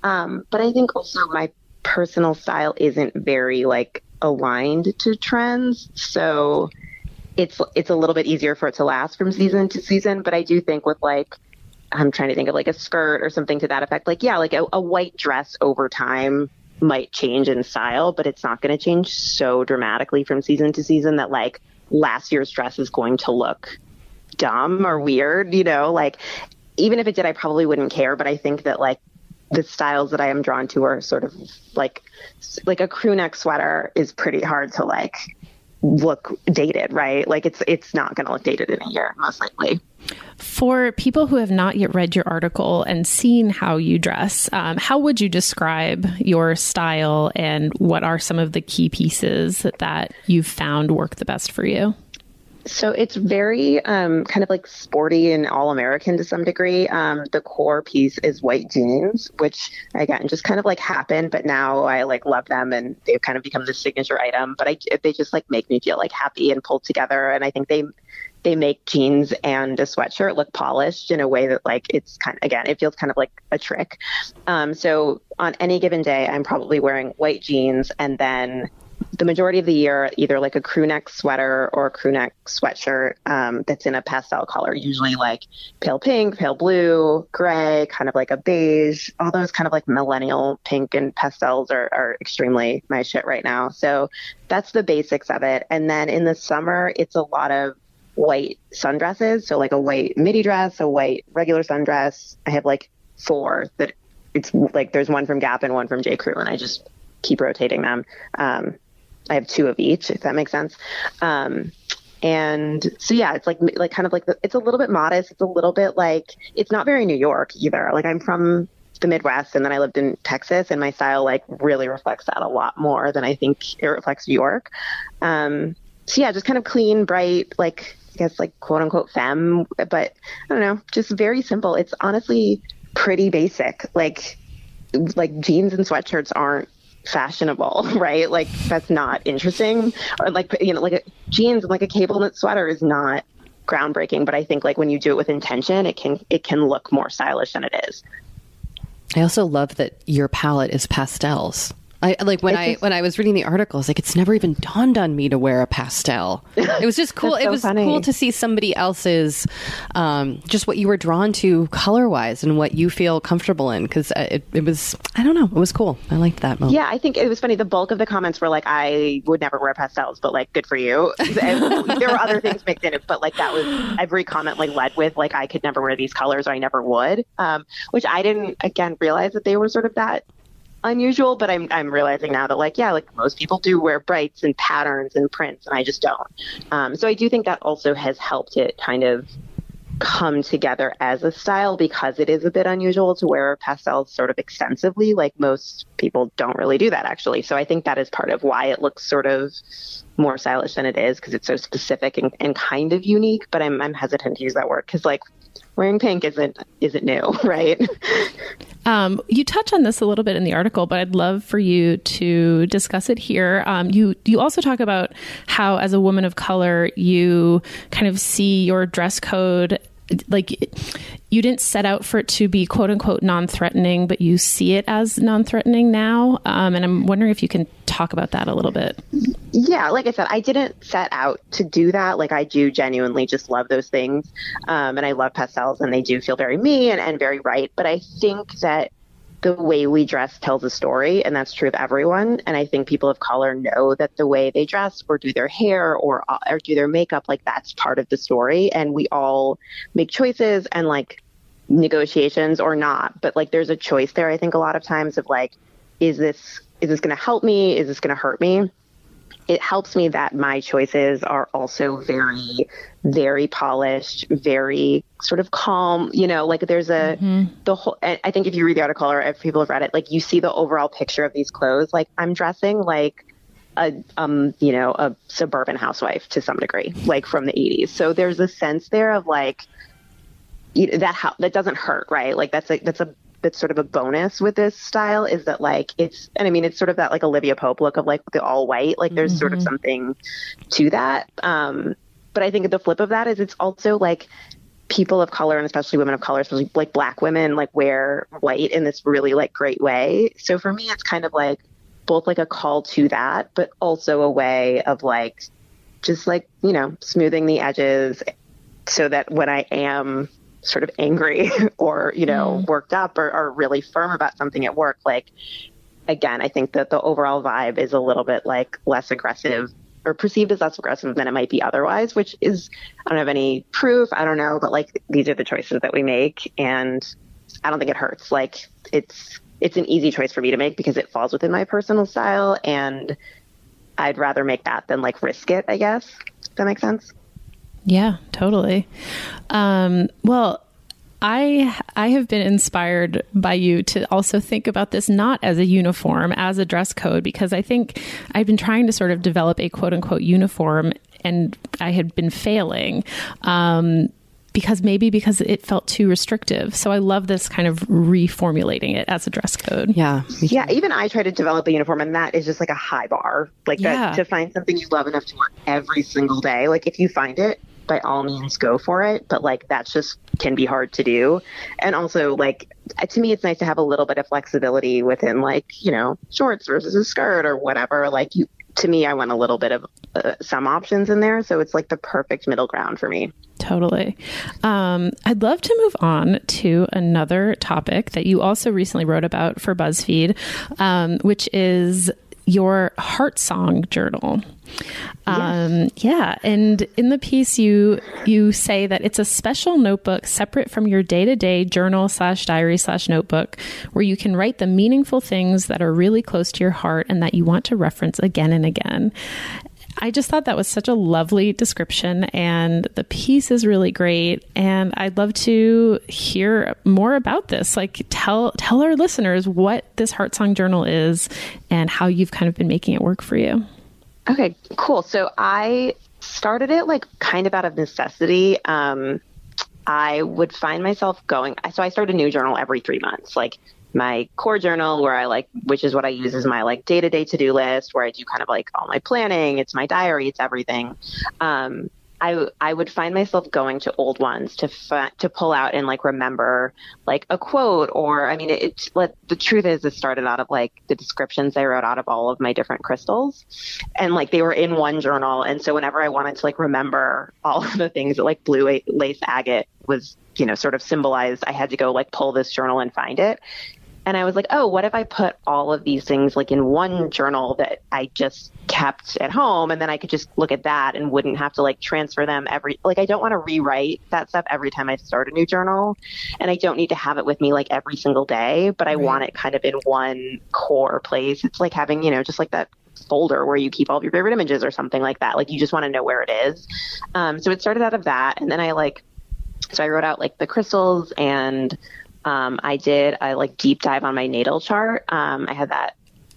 S6: Um, but I think also my personal style isn't very like aligned to trends, so it's it's a little bit easier for it to last from season to season. But I do think with like I'm trying to think of like a skirt or something to that effect. Like, yeah, like a, a white dress over time might change in style, but it's not going to change so dramatically from season to season that like last year's dress is going to look dumb or weird, you know? Like, even if it did, I probably wouldn't care. But I think that like the styles that I am drawn to are sort of like like a crew neck sweater is pretty hard to like look dated, right? Like it's it's not going to look dated in a year, most likely.
S3: For people who have not yet read your article and seen how you dress, um, how would you describe your style and what are some of the key pieces that, that you've found work the best for you?
S6: So it's very um, kind of like sporty and all American to some degree. Um, the core piece is white jeans, which again just kind of like happened, but now I like love them and they've kind of become the signature item. But I, they just like make me feel like happy and pulled together, and I think they they make jeans and a sweatshirt look polished in a way that like it's kind of, again it feels kind of like a trick. Um, so on any given day, I'm probably wearing white jeans and then the majority of the year, either like a crew neck sweater or a crew neck sweatshirt um, that's in a pastel color, usually like pale pink, pale blue, gray, kind of like a beige. All those kind of like millennial pink and pastels are, are extremely my shit right now. So that's the basics of it. And then in the summer, it's a lot of white sundresses. So like a white midi dress, a white regular sundress. I have like four that it's like there's one from Gap and one from J. Crew, and I just keep rotating them. Um, I have two of each, if that makes sense. Um, and so yeah, it's like like kind of like the, it's a little bit modest. It's a little bit like it's not very New York either. Like I'm from the Midwest, and then I lived in Texas, and my style like really reflects that a lot more than I think it reflects New York. Um, so yeah, just kind of clean, bright, like I guess like quote unquote femme, but I don't know, just very simple. It's honestly pretty basic. Like like jeans and sweatshirts aren't fashionable, right? Like that's not interesting. Or like you know, like a, jeans and like a cable knit sweater is not groundbreaking. But I think like when you do it with intention, it can it can look more stylish than it is.
S2: I also love that your palette is pastels. I like when I when I was reading the articles, like it's never even dawned on me to wear a pastel. It was just cool. It
S6: so
S2: was
S6: funny.
S2: cool to see somebody else's, um, just what you were drawn to color wise and what you feel comfortable in. Because it, it was, I don't know, it was cool. I liked that moment.
S6: Yeah, I think it was funny. The bulk of the comments were like, "I would never wear pastels," but like, good for you. And there were other things mixed in it, but like that was every comment like led with like, "I could never wear these colors," or "I never would," um, which I didn't again realize that they were sort of that unusual. But I'm I'm realizing now that like yeah, like most people do wear brights and patterns and prints, and I just don't. Um, so I do think that also has helped it kind of come together as a style because it is a bit unusual to wear pastels sort of extensively. Like most people don't really do that actually. So I think that is part of why it looks sort of more stylish than it is because it's so specific and, and kind of unique. But I'm I'm hesitant to use that word because like wearing pink isn't isn't new, right?
S3: Um, you touch on this a little bit in the article, but I'd love for you to discuss it here. Um, you you also talk about how, as a woman of color, you kind of see your dress code like you didn't set out for it to be quote unquote non-threatening, but you see it as non-threatening now. Um, and I'm wondering if you can talk about that a little bit.
S6: Yeah, like I said, I didn't set out to do that. Like I do genuinely just love those things, um, and I love pastels, and they do feel very me and, and very right. But I think that the way we dress tells a story, and that's true of everyone. And I think people of color know that the way they dress or do their hair or uh, or do their makeup, like that's part of the story. And we all make choices and like negotiations or not, but like there's a choice there. I think a lot of times of like, is this is this going to help me? Is this going to hurt me? It helps me that my choices are also very very polished very sort of calm you know like there's a mm-hmm. the whole i think if you read the article or if people have read it like you see the overall picture of these clothes like i'm dressing like a um you know a suburban housewife to some degree like from the 80s so there's a sense there of like that how that doesn't hurt right like that's a that's a that's sort of a bonus with this style is that like it's and I mean it's sort of that like Olivia Pope look of like the all white like there's mm-hmm. sort of mm-hmm. something to that um but I think the flip of that is it's also like people of color and especially women of color especially like black women like wear white in this really like great way so for me it's kind of like both like a call to that but also a way of like just like you know smoothing the edges so that when I am sort of angry or you know mm. worked up or, or really firm about something at work like again i think that the overall vibe is a little bit like less aggressive or perceived as less aggressive than it might be otherwise which is i don't have any proof i don't know but like these are the choices that we make and i don't think it hurts. Like it's it's an easy choice for me to make because it falls within my personal style and i'd rather make that than like risk it i guess. Does that make sense
S3: yeah, totally. Um, well, I I have been inspired by you to also think about this not as a uniform, as a dress code, because I think I've been trying to sort of develop a quote unquote uniform, and I had been failing. Um, because maybe because it felt too restrictive. So I love this kind of reformulating it as a dress code.
S2: Yeah.
S6: Yeah. Even I try to develop a uniform and that is just like a high bar. Like yeah. that to find something you love enough to wear every single day. Like if you find it, by all means go for it but like that's just can be hard to do and also like to me it's nice to have a little bit of flexibility within like you know shorts versus a skirt or whatever like you to me i want a little bit of uh, some options in there so it's like the perfect middle ground for me
S3: Totally. Um, I'd love to move on to another topic that you also recently wrote about for BuzzFeed, um, which is your heart song journal. Um, yeah, and in the piece, you you say that it's a special notebook separate from your day to day journal slash diary slash notebook, where you can write the meaningful things that are really close to your heart and that you want to reference again and again. I just thought that was such a lovely description, and the piece is really great. And I'd love to hear more about this. Like, tell tell our listeners what this Heart Song Journal is and how you've kind of been making it work for you.
S6: Okay, cool. So I started it like kind of out of necessity. Um, I would find myself going. So I start a new journal every three months. Like my core journal where I like, which is what I use as my like day to day to do list, where I do kind of like all my planning. It's my diary. It's everything. Um, I I would find myself going to old ones to to pull out and like remember like a quote or I mean it, let the truth is it started out of like the descriptions I wrote out of all of my different crystals. And like they were in one journal. And so whenever I wanted to like remember all of the things that like blue lace agate was you know sort of symbolized I had to go like pull this journal and find it and I was like, oh, what if I put all of these things like in one journal that I just kept at home and then I could just look at that and wouldn't have to like transfer them every like I don't want to rewrite that stuff every time I start a new journal and I don't need to have it with me like every single day, but I right. want it kind of in one core place. It's like having, you know, just like that folder where you keep all of your favorite images or something like that. Like you just want to know where it is. Um, so it started out of that and then I like so I wrote out like the crystals and um, I did a like deep dive on my natal chart. Um, I had that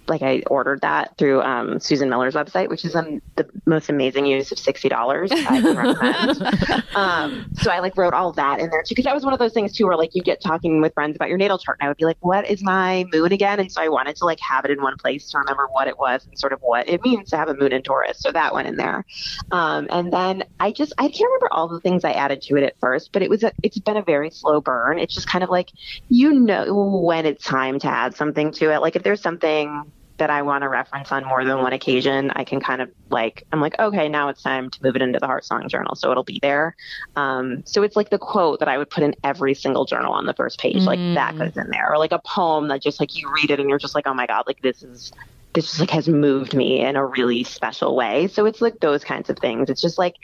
S6: like I ordered that through um, Susan Miller's website, which is um, the most amazing use of sixty dollars. I can recommend. um, so I like wrote all that in there too, because that was one of those things too, where like you get talking with friends about your natal chart, and I would be like, "What is my moon again?" And so I wanted to like have it in one place to remember what it was and sort of what it means to have a moon in Taurus. So that went in there, um, and then I just I can't remember all the things I added to it at first, but it was a, it's been a very slow burn. It's just kind of like you know when it's time to add something to it. Like if there's something that I want to reference on more than one occasion, I can kind of like, I'm like, okay, now it's time to move it into the Heart Song Journal. So it'll be there. Um, so it's like the quote that I would put in every single journal on the first page, like that
S3: Mm.
S6: goes in there. Or like a poem that just like you read it and you're just like, oh my God, like this is, this just like has moved me in a really special way. So it's like those kinds of things. It's just like,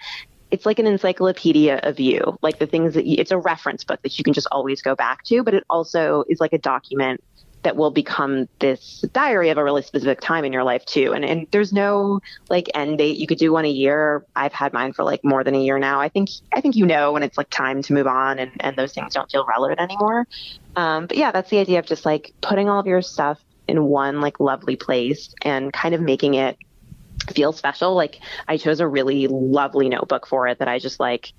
S6: it's like an encyclopedia of you, like the things that you, it's a reference book that you can just always go back to, but it also is like a document that will become this diary of a really specific time in your life too. And and there's no like end date. You could do one a year. I've had mine for like more than a year now. I think I think you know when it's like time to move on and, and those things don't feel relevant anymore. Um, but yeah, that's the idea of just like putting all of your stuff in one like lovely place and kind of making it feel special. Like I chose a really lovely notebook for it that I just like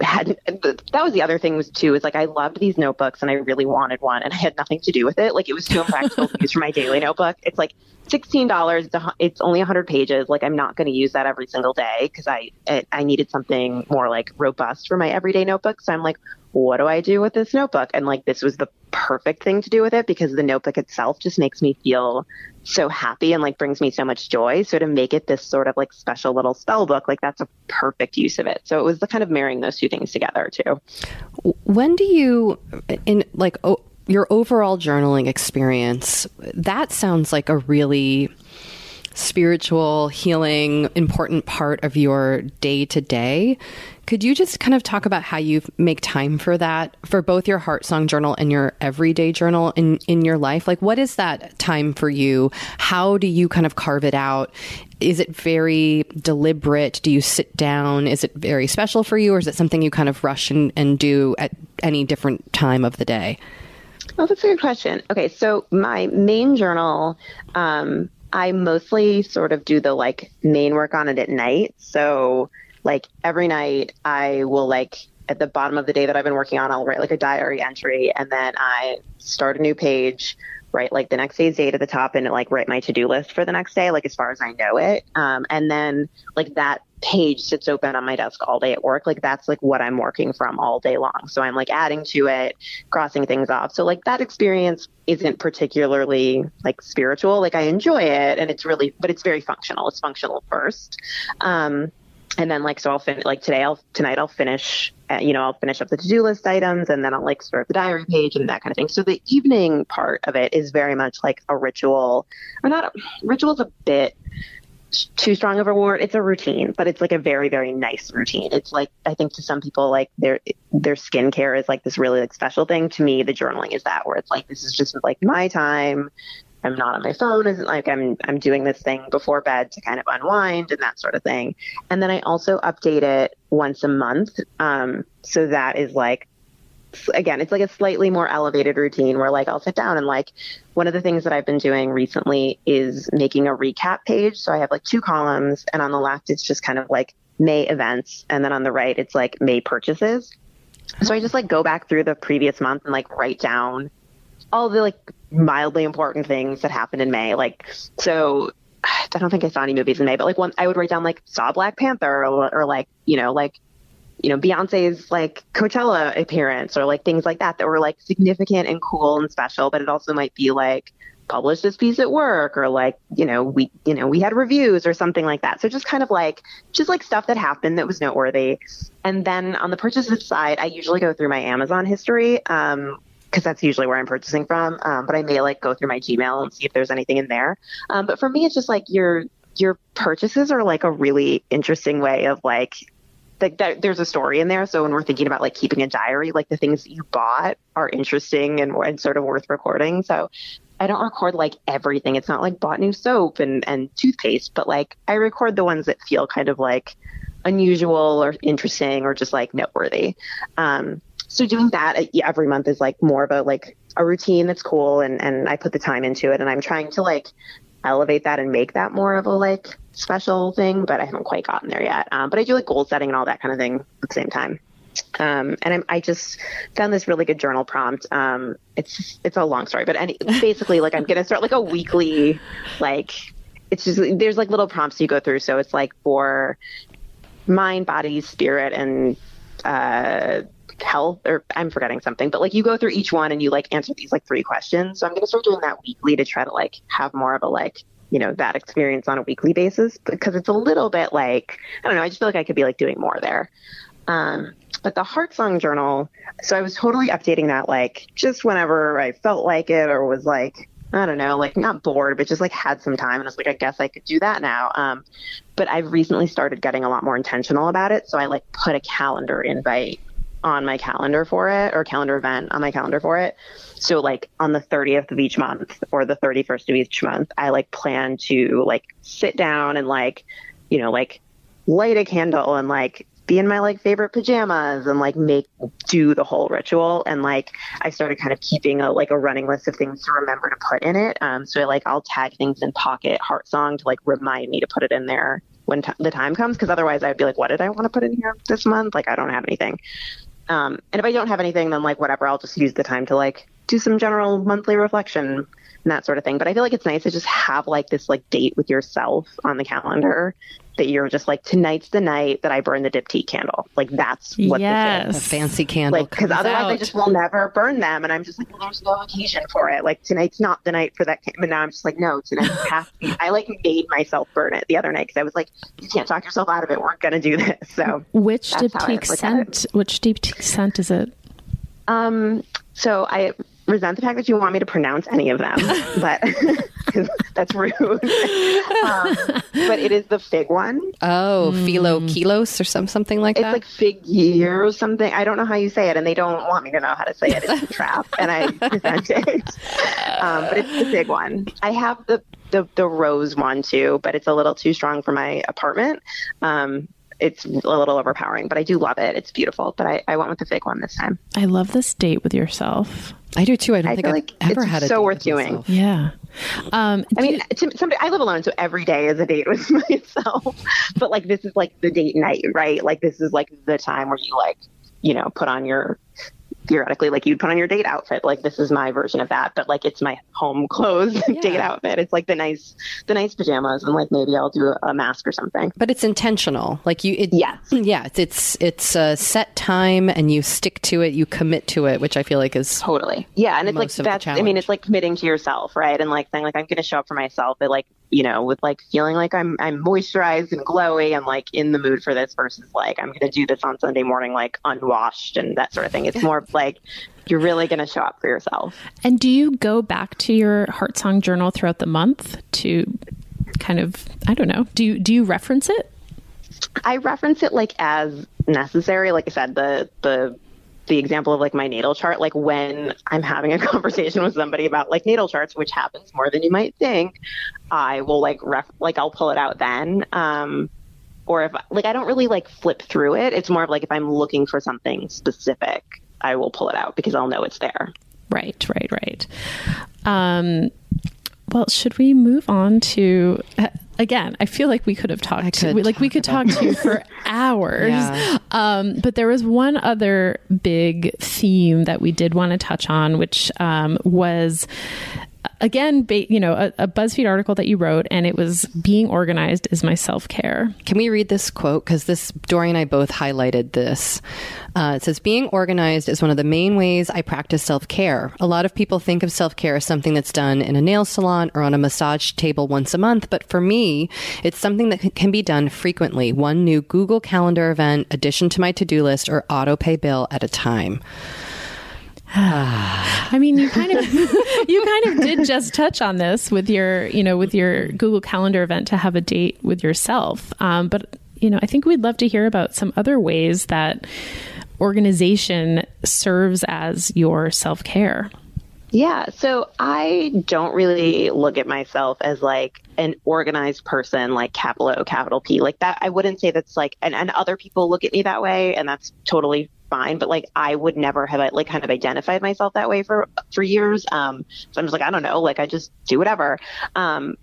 S6: had that was the other thing was too is like I loved these notebooks and I really wanted one and I had nothing to do with it. Like it was too impractical to use for my daily notebook. It's like sixteen dollars. It's only hundred pages. Like I'm not going to use that every single day because I I needed something more like robust for my everyday notebook. So I'm like, what do I do with this notebook? And like this was the perfect thing to do with it because the notebook itself just makes me feel so happy and like brings me so much joy. So to make it this sort of like special little spell book, like that's a perfect use of it. So it was the kind of marrying those two things together too.
S2: When do you, in like your overall journaling experience, that sounds like a really spiritual, healing, important part of your day to day. Could you just kind of talk about how you make time for that for both your heart song journal and your everyday journal in, in your life? Like, what is that time for you? How do you kind of carve it out? Is it very deliberate? Do you sit down? Is it very special for you, or is it something you kind of rush and, and do at any different time of the day?
S6: Oh, that's a good question. Okay, so my main journal, um, I mostly sort of do the like main work on it at night. So like every night I will like at the bottom of the day that I've been working on, I'll write like a diary entry and then I start a new page, write like the next day's date at the top and like write my to-do list for the next day, like as far as I know it. Um, and then like that page sits open on my desk all day at work. Like that's like what I'm working from all day long. So I'm like adding to it, crossing things off. So like that experience isn't particularly like spiritual. Like I enjoy it and it's really, but it's very functional. It's functional first. Um, and then like so I'll finish like today I'll tonight I'll finish uh, you know I'll finish up the to-do list items and then I'll like start the diary page and that kind of thing. So the evening part of it is very much like a ritual or not a, ritual's a bit too strong of a word. It's a routine, but it's like a very, very nice routine. It's like I think to some people like their their skincare is like this really like special thing. To me, the journaling is that where it's like this is just like my time. I'm not on my phone. Isn't like I'm I'm doing this thing before bed to kind of unwind and that sort of thing. And then I also update it once a month. Um, so that is like again, it's like a slightly more elevated routine where like I'll sit down and like one of the things that I've been doing recently is making a recap page. So I have like two columns and on the left it's just kind of like May events and then on the right it's like May purchases. So I just like go back through the previous month and like write down all the like mildly important things that happened in May. Like so I don't think I saw any movies in May, but like one I would write down like saw Black Panther or, or like, you know, like you know, Beyonce's like Coachella appearance or like things like that that were like significant and cool and special, but it also might be like published this piece at work or like, you know, we, you know, we had reviews or something like that. So just kind of like, just like stuff that happened that was noteworthy. And then on the purchases side, I usually go through my Amazon history. Um, because that's usually where I'm purchasing from. Um, but I may like go through my Gmail and see if there's anything in there. Um, but for me, it's just like your your purchases are like a really interesting way of like like that, there's a story in there. So when we're thinking about like keeping a diary, like the things you bought are interesting and, and sort of worth recording. So I don't record like everything. It's not like bought new soap and, and toothpaste, but like I record the ones that feel kind of like unusual or interesting or just like noteworthy. Um, so doing that every month is like more of a like a routine that's cool and, and I put the time into it and I'm trying to like elevate that and make that more of a like special thing, but I haven't quite gotten there yet. Um, but I do like goal setting and all that kind of thing at the same time. Um, and I'm, I just found this really good journal prompt. Um, it's it's a long story, but any, basically, like I'm gonna start like a weekly, like it's just there's like little prompts you go through. So it's like for mind, body, spirit, and uh, health. Or I'm forgetting something, but like you go through each one and you like answer these like three questions. So I'm gonna start doing that weekly to try to like have more of a like you know that experience on a weekly basis because it's a little bit like I don't know. I just feel like I could be like doing more there. Um, but the Heart Song Journal, so I was totally updating that like just whenever I felt like it or was like, I don't know, like not bored, but just like had some time. And I was like, I guess I could do that now. Um, but I've recently started getting a lot more intentional about it. So I like put a calendar invite on my calendar for it or calendar event on my calendar for it. So like on the 30th of each month or the 31st of each month, I like plan to like sit down and like, you know, like light a candle and like be in my like favorite pajamas and like make do the whole ritual. And like i started kind of keeping a like a running list of things to remember to put in it. Um so like i'll tag things in pocket heart song to like remind me to put it in there when t- the time comes. Because otherwise i'd be like what did i want to put in here this month? Like i don't have anything um and if i don't have anything then like whatever i'll just use the time to like do some general monthly reflection and that sort of thing. But i feel like it's nice to just have like this like date with yourself on the calendar that you're just like tonight's the night that I burn the diptyque candle. Like that's what
S3: yes.
S2: The fancy candle.
S6: Like because otherwise
S3: out.
S6: I just will never burn them, and I'm just like, well, there's no occasion for it. Like tonight's not the night for that. Can-. But now I'm just like, no, tonight has to be. I like made myself burn it the other night because I was like, you can't talk yourself out of it. We're not gonna do this. So
S3: which
S6: that's how I
S3: diptyque scent? Which diptyque scent is it?
S6: um, so I resent the fact that you want me to pronounce any of them, but 'cause that's rude. um, but it is the fig one.
S2: oh, philo kilos or some something like
S6: It's
S2: that.
S6: It's like fig year or something. I don't know how you say it, and they don't want me to know how to say it. It's a trap, and I resent it. Um, but it's the fig one. I have the, the the rose one too, but it's a little too strong for my apartment. Um, it's a little overpowering, but I do love it. It's beautiful. But I, I went with the fig one this time.
S3: I love this date with yourself.
S2: I do too. I don't
S6: I
S2: think
S6: feel
S2: I've
S6: like
S2: ever
S6: it's
S2: had a
S6: so
S2: date
S6: worth
S2: with
S6: doing.
S2: myself.
S3: Yeah. Um,
S6: I mean, to, somebody, I live alone, so every day is a date with myself. but like, this is like the date night, right? Like, this is like the time where you like, you know, put on your theoretically like you'd put on your date outfit. Like, this is my version of that, but like, it's my home clothes date outfit. It's like the nice, the nice pajamas, and like maybe I'll do a, a mask or something.
S2: But it's intentional. Like you, it,
S6: Yes.
S2: yeah. It's it's it's a set time, and you stick to it. You commit to it, which I feel like is
S6: Totally. Yeah, and it's like that's. I mean, it's like committing to yourself, right? And like saying like I'm going to show up for myself, but like you know, with like feeling like I'm I'm moisturized and glowy and like in the mood for this versus like I'm going to do this on Sunday morning like unwashed and that sort of thing. It's more like you're really going to show up for yourself.
S3: and do you go back to your heart song journal throughout the month to kind of I don't know. Do you do you reference it?
S6: I reference it like as necessary. Like I said, the the the example of like my natal chart, like when I'm having a conversation with somebody about like natal charts, which happens more than you might think, I will like ref like I'll pull it out then. Um or if like I don't really like flip through it. It's more of like if I'm looking for something specific, I will pull it out because I'll know it's there.
S3: Right, right, right. Um, well, should we move on to uh, again? I feel like we could have talked. we, like we could talk to you for hours.
S2: Yeah.
S3: Um, but there was one other big theme that we did want to touch on, which um, was again, ba- you know, a, a BuzzFeed article that you wrote, and it was being organized is my self care.
S2: Can we read this quote? Because this, Doree and I both highlighted this. Uh, it says, Being organized is one of the main ways I practice self care. A lot of people think of self care as something that's done in a nail salon or on a massage table once a month, but for me, it's something that can be done frequently. One new Google Calendar event, addition to my to do list, or auto pay bill at a time.
S3: I mean, you kind of you kind of did just touch on this with your you know with your Google Calendar event to have a date with yourself. Um, but you know, I think we'd love to hear about some other ways that organization serves as your self care.
S6: Yeah, so I don't really look at myself as like an organized person, like capital O, capital P, like that. I wouldn't say that's like, and, and other people look at me that way, and that's totally fine. But like, I would never have like kind of identified myself that way for for years. Um, so I'm just like, I don't know, like I just do whatever. Um,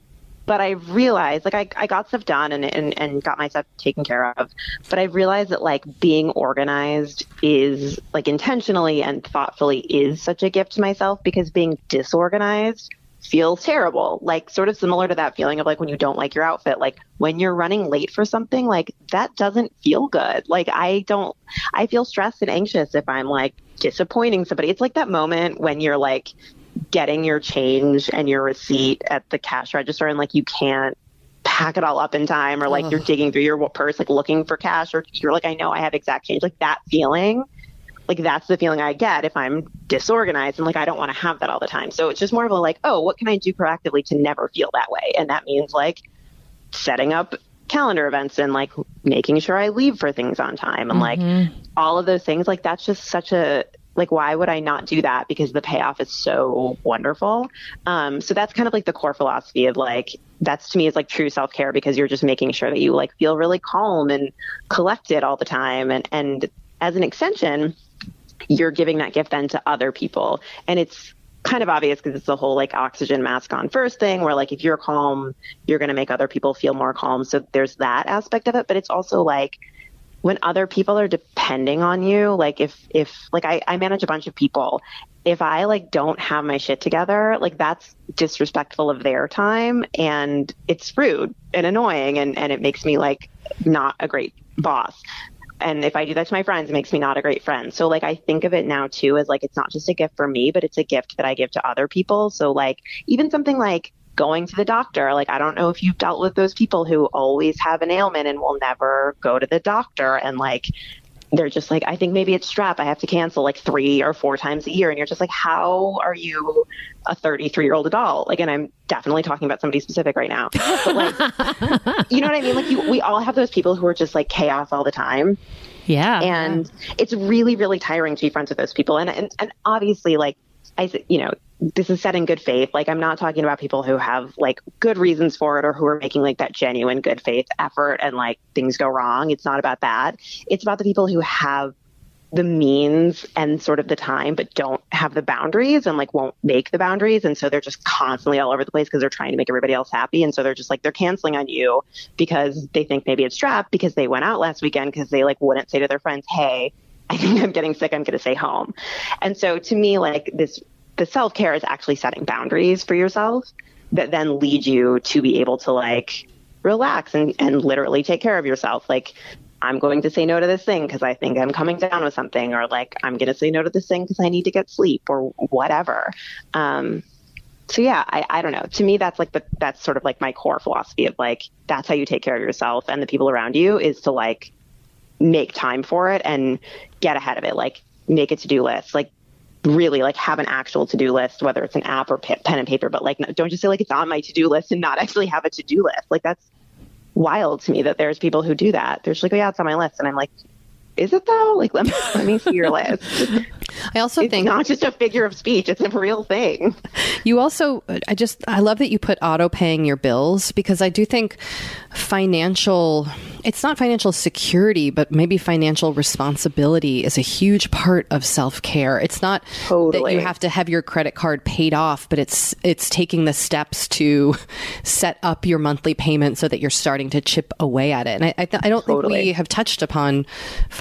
S6: but I realized like I, I got stuff done and, and, and got my stuff taken care of. But I realized that like being organized is like intentionally and thoughtfully is such a gift to myself because being disorganized feels terrible. Like sort of similar to that feeling of like when you don't like your outfit, like when you're running late for something, like that doesn't feel good. Like I don't I feel stressed and anxious if I'm like disappointing somebody. It's like that moment when you're like getting your change and your receipt at the cash register and like you can't pack it all up in time or like Ugh. you're digging through your purse like looking for cash or you're like I know I have exact change like that feeling like that's the feeling I get if I'm disorganized and like I don't want to have that all the time. So it's just more of a like, oh, what can I do proactively to never feel that way? And that means like setting up calendar events and like making sure I leave for things on time and mm-hmm. like all of those things. Like that's just such a like why would I not do that because the payoff is so wonderful. Um, so that's kind of like the core philosophy of like that's to me is like true self care because you're just making sure that you like feel really calm and collected all the time and and as an extension you're giving that gift then to other people. And it's kind of obvious because it's the whole like oxygen mask on first thing where like if you're calm, you're going to make other people feel more calm. So there's that aspect of it. But it's also like when other people are depending on you, like if, if like I, I manage a bunch of people, if I like don't have my shit together, like that's disrespectful of their time and it's rude and annoying and, and it makes me like not a great boss and if I do that to my friends, it makes me not a great friend. So like I think of it now too as like it's not just a gift for me, but it's a gift that I give to other people. So like even something like going to the doctor, like I don't know if you've dealt with those people who always have an ailment and will never go to the doctor and like they're just like, I think maybe it's strep. I have to cancel like three or four times a year. And you're just like, how are you a 33 year old adult? Like, and I'm definitely talking about somebody specific right now. But like, you know what I mean? Like, you, we all have those people who are just like chaos all the time.
S3: Yeah.
S6: And it's really, really tiring to be friends with those people. And, and, and obviously, like, I, you know, this is said in good faith. Like, I'm not talking about people who have like good reasons for it or who are making like that genuine good faith effort and like things go wrong. It's not about that. It's about the people who have the means and sort of the time, but don't have the boundaries and like won't make the boundaries. And so they're just constantly all over the place because they're trying to make everybody else happy. And so they're just like, they're canceling on you because they think maybe it's strep because they went out last weekend because they like wouldn't say to their friends, Hey, I think I'm getting sick. I'm going to stay home. And so to me, like this the self care is actually setting boundaries for yourself that then lead you to be able to like relax and, and literally take care of yourself. Like, I'm going to say no to this thing because I think I'm coming down with something, or like I'm going to say no to this thing because I need to get sleep, or whatever. Um, so yeah, I, I don't know. To me, that's like the that's sort of like my core philosophy of like that's how you take care of yourself and the people around you is to like make time for it and get ahead of it. Like make a to do list. Like really like have an actual to-do list whether it's an app or pen and paper but like don't just say like it's on my to-do list and not actually have a to-do list like that's wild to me that there's people who do that they're just like oh yeah it's on my list and i'm like is it though like let me let me see your list
S2: I also
S6: it's
S2: think
S6: not just a figure of speech; it's a real thing.
S2: You also, I just, I love that you put auto paying your bills because I do think financial, it's not financial security, but maybe financial responsibility is a huge part of self care. It's not totally. that you have to have your credit card paid off, but it's it's taking the steps to set up your monthly payment so that you're starting to chip away at it. And I, I, I don't totally. think we have touched upon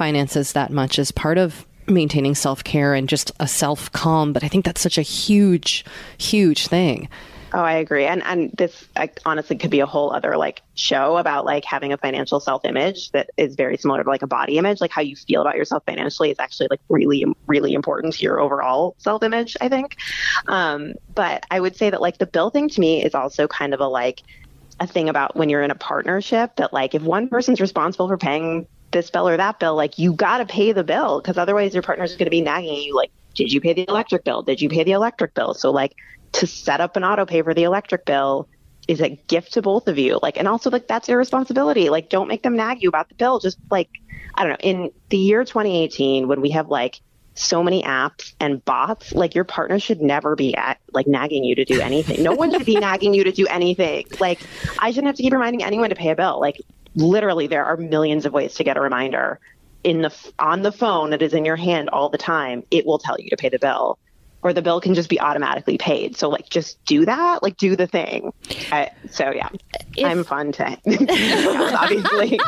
S2: finances that much as part of maintaining self care and just a self calm. But I think that's such a huge, huge thing.
S6: Oh, I agree. And and this I, honestly could be a whole other like show about like having a financial self image that is very similar to like a body image. Like how you feel about yourself financially is actually like really really important to your overall self image. I think. Um, but I would say that like the bill thing to me is also kind of a like a thing about when you're in a partnership that like if one person's responsible for paying this bill or that bill, like you got to pay the bill because otherwise your partner's going to be nagging you like, did you pay the electric bill? Did you pay the electric bill? So like to set up an auto pay for the electric bill is a gift to both of you. Like, and also like that's your responsibility. Like, don't make them nag you about the bill. Just like, I don't know, in the year 2018, when we have like so many apps and bots, like your partner should never be at like nagging you to do anything. No one should be nagging you to do anything. Like, I shouldn't have to keep reminding anyone to pay a bill. Like, literally there are millions of ways to get a reminder in the on the phone that is in your hand all the time it will tell you to pay the bill or the bill can just be automatically paid. So like just do that, like do the thing. I, so yeah,
S3: If-
S6: I'm fun to obviously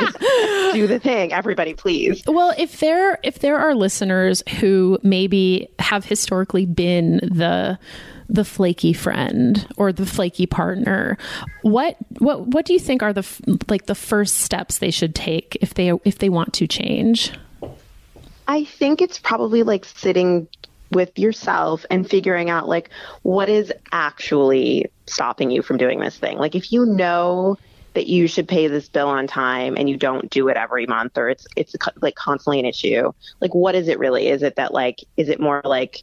S6: do the thing. Everybody, please.
S3: Well, if there if there are listeners who maybe have historically been the the flaky friend or the flaky partner, what what what do you think are the like the first steps they should take if they if they want to change?
S6: I think it's probably like sitting with yourself and figuring out like what is actually stopping you from doing this thing. Like if you know that you should pay this bill on time and you don't do it every month or it's it's like constantly an issue. Like what is it really? Is it that like is it more like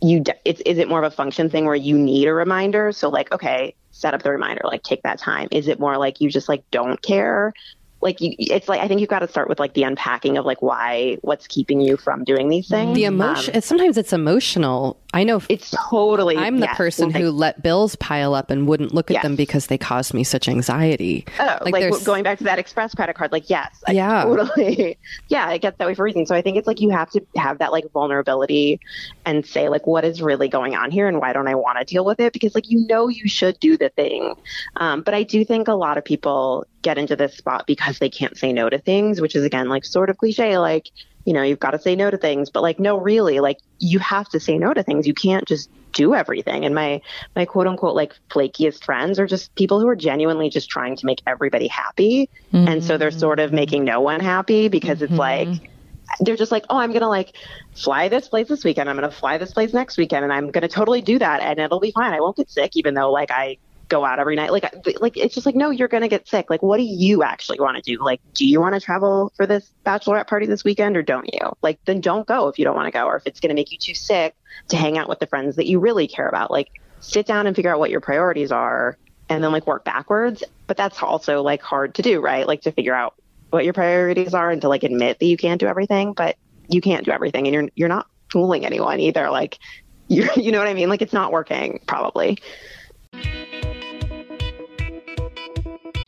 S6: you it's is it more of a function thing where you need a reminder? So like okay, set up the reminder, like take that time. Is it more like you just like don't care? Like you, it's like I think you've got to start with like the unpacking of like why what's keeping you from doing these things.
S2: The emotion. it's, sometimes it's emotional. I know.
S6: It's totally.
S2: I'm the
S6: yes,
S2: person
S6: like-
S2: who let bills pile up and wouldn't look at
S6: Yes.
S2: them because they caused me such anxiety.
S6: Oh, like,
S2: there's-
S6: going back to that express credit card, like yes, I
S2: Yeah.
S6: totally, yeah, it gets that way for a reason. So I think it's like you have to have that like vulnerability and say like what is really going on here and why don't I want to deal with it because like you know you should do the thing, um, but I do think a lot of people get into this spot because they can't say no to things, which is again like sort of cliche, like you know you've got to say no to things, but like no, really, like you have to say no to things. You can't just do everything. And my my quote unquote like flakiest friends are just people who are genuinely just trying to make everybody happy. And so they're sort of making no one happy because it's like mm-hmm. they're just like, oh, I'm gonna like fly this place this weekend. I'm gonna fly this place next weekend, and I'm gonna totally do that, and it'll be fine. I won't get sick, even though like I go out every night. Like, like it's just like, no, you're gonna get sick. Like, what do you actually want to do? Like, do you want to travel for this bachelorette party this weekend, or don't you? Like, then don't go if you don't want to go, or if it's gonna make you too sick to hang out with the friends that you really care about. Like, sit down and figure out what your priorities are, and then like work backwards. But that's also like hard to do, right? Like to figure out what your priorities are and to like admit that you can't do everything, but you can't do everything and you're you're not fooling anyone either. Like you you know what I mean? Like it's not working probably.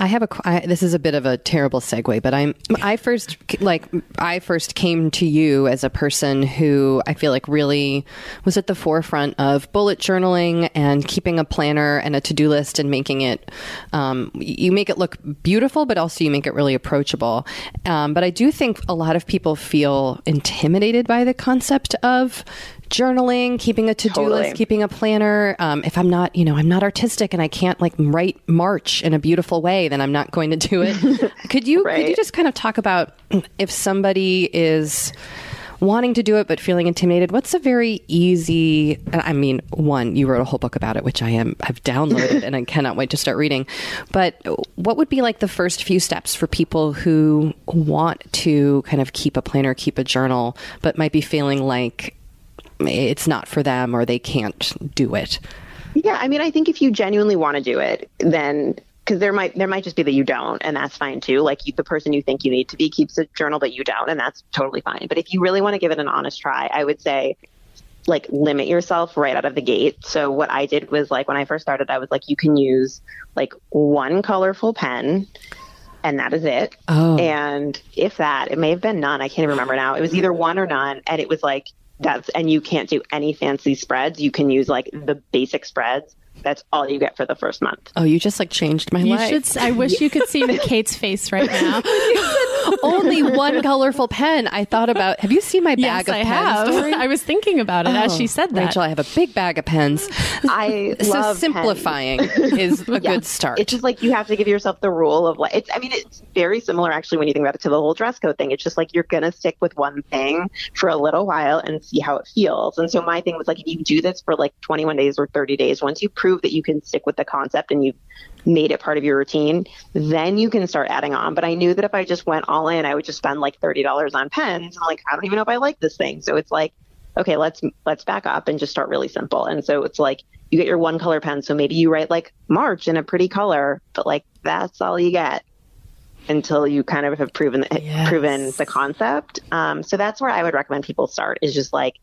S2: I have a. this is a bit of a terrible segue, but I'm. I first like. I first came to you as a person who I feel like really was at the forefront of bullet journaling and keeping a planner and a to do list and making it. Um, you make it look beautiful, but also you make it really approachable. Um, but I do think a lot of people feel intimidated by the concept of journaling, keeping a to do
S6: Totally.
S2: list, keeping a planner. Um, if I'm not, you know, I'm not artistic and I can't like write March in a beautiful way, then I'm not going to do it. could you could you just kind of talk about if somebody is wanting to do it but feeling intimidated? What's a very easy? I mean, one, you wrote a whole book about it, which I am I've downloaded and I cannot wait to start reading. But what would be like the first few steps for people who want to kind of keep a planner, keep a journal, but might be feeling like it's not for them or they can't do it.
S6: Yeah, I mean, I think if you genuinely want to do it, then because there might there might just be that you don't, and that's fine too. Like you, the person you think you need to be keeps a journal, but you don't, and that's totally fine. But if you really want to give it an honest try, I would say like limit yourself right out of the gate. So what I did was like when I first started, I was like, you can use like one colorful pen. And that is it.
S2: Oh.
S6: And if that, it may have been none. I can't even remember now. It was either one or none. And it was like, that's, and you can't do any fancy spreads. You can use like the basic spreads. That's all you get for the first month.
S2: Oh, you just like changed my
S3: You
S2: life.
S3: should. s- I wish you could see Kate's face right now.
S2: Only one colorful pen. I thought about. Have you seen my
S3: yes,
S2: bag of
S3: I
S2: pens?
S3: have.
S2: Doree?
S3: I was thinking about it as
S2: Oh,
S3: she said that.
S2: Rachel, I have a big bag of pens.
S6: I
S2: so
S6: love pens.
S2: simplifying is a
S6: Yeah.
S2: good start.
S6: It's just like you have to give yourself the rule of like it's I mean it's very similar actually when you think about it to the whole dress code thing. It's just like you're gonna stick with one thing for a little while and see how it feels. And so my thing was like if you do this for like 21 days or 30 days, once you prove that you can stick with the concept and you've made it part of your routine, then you can start adding on. But I knew that if I just went all in, I would just spend like $30 on pens. And like I don't even know if I like this thing. So it's like okay, let's let's back up and just start really simple. And so it's like you get your one color pen, so maybe you write like March in a pretty color, but like that's all you get until you kind of have proven
S2: Yes.
S6: proven the concept. Um, so that's where I would recommend people start is just like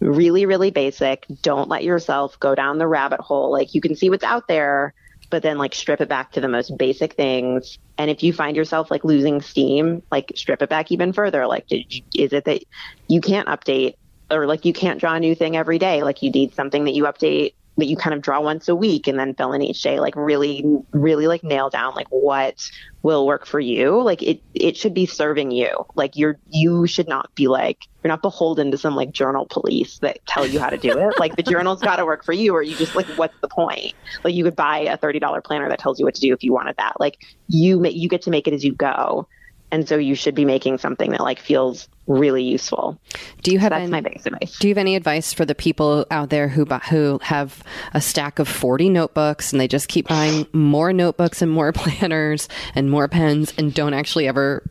S6: really really basic. Don't let yourself go down the rabbit hole. Like you can see what's out there, but then like strip it back to the most basic things. And if you find yourself like losing steam, like strip it back even further. Like you, is it that you can't update or like you can't draw a new thing every day. Like you need something that you update that you kind of draw once a week and then fill in each day. Like really, really like nail down like what will work for you. Like it, it should be serving you. Like you're, you should not be like, you're not beholden to some like journal police that tell you how to do it. like the journal's got to work for you or you just like, what's the point? Like you could buy a $30 planner that tells you what to do if you wanted that. Like you, you get to make it as you go. And so you should be making something that like feels really useful.
S2: do you have
S6: That's
S2: any,
S6: my biggest advice.
S2: Do you have any advice for the people out there who who have a stack of 40 notebooks and they just keep buying more notebooks and more planners and more pens and don't actually ever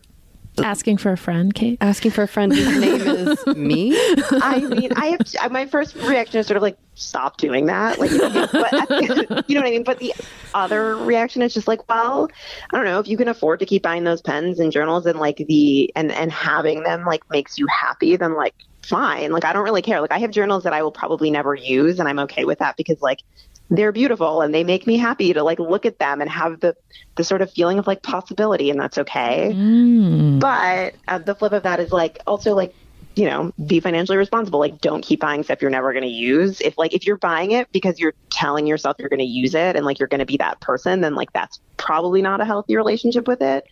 S3: Asking for a friend, Kate.
S2: asking for a friend whose name is me?
S6: I mean, I have my first reaction is sort of like stop doing that, like, but, you know what I mean. But the other reaction is just like, well, I don't know if you can afford to keep buying those pens and journals and like the and and having them like makes you happy, then like fine. Like I don't really care. Like I have journals that I will probably never use, and I'm okay with that because like they're beautiful and they make me happy to like look at them and have the the sort of feeling of like possibility, and that's okay. But uh, the flip of that is like also like you know be financially responsible. Like don't keep buying stuff you're never going to use. If like if you're buying it because you're telling yourself you're going to use it and like you're going to be that person, then like that's probably not a healthy relationship with it.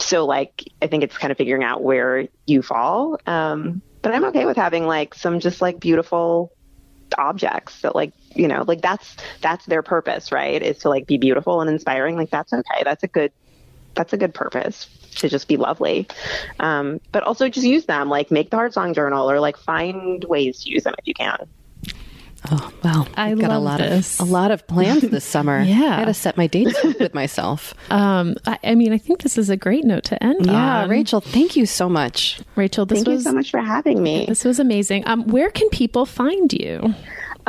S6: So like I think it's kind of figuring out where you fall. Um, but I'm okay with having like some just like beautiful objects that like you know like that's that's their purpose right? Is to like be beautiful and inspiring. Like that's okay. That's a good that's a good purpose to just be lovely. Um, but also just use them like make the heart song journal or like find ways to use them if you can
S2: Oh, well,
S3: I
S2: I've got a lot
S3: this.
S2: of a lot of plans this summer.
S3: Yeah.
S2: I got to set my dates with myself.
S3: Um, I, I mean, I think this is a great note to end on.
S2: Yeah,
S3: on.
S2: Rachel, thank you so much.
S3: Rachel, this
S6: thank
S3: was
S6: you so much for having me
S3: this was amazing. Um, where can people find you?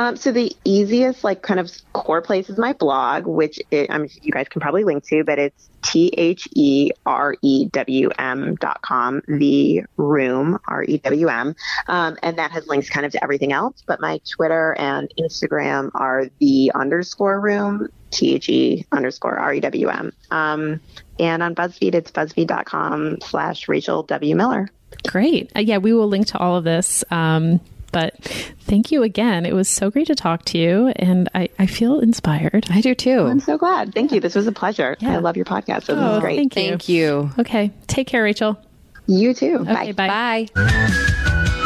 S6: Um, so the easiest, like, kind of core place is my blog, which it, mean, you guys can probably link to, but it's T H E R E W M dot com, the room, R E W M. Um, and that has links kind of to everything else. But my Twitter and Instagram are the underscore room, T H E underscore R E W M. Um, and on BuzzFeed, it's buzzfeed.com slash Rachel W. Miller.
S3: Great. Uh, yeah, we will link to all of this. Um, but thank you again. It was so great to talk to you, and I, I feel inspired.
S2: I do too.
S6: I'm so glad. Thank you. This was a pleasure. Yeah. I love your podcast. So this
S3: Oh,
S6: is great.
S3: thank you.
S2: Thank you.
S3: Okay, take care, Rachel.
S6: You too.
S3: Okay,
S6: Bye.
S3: bye.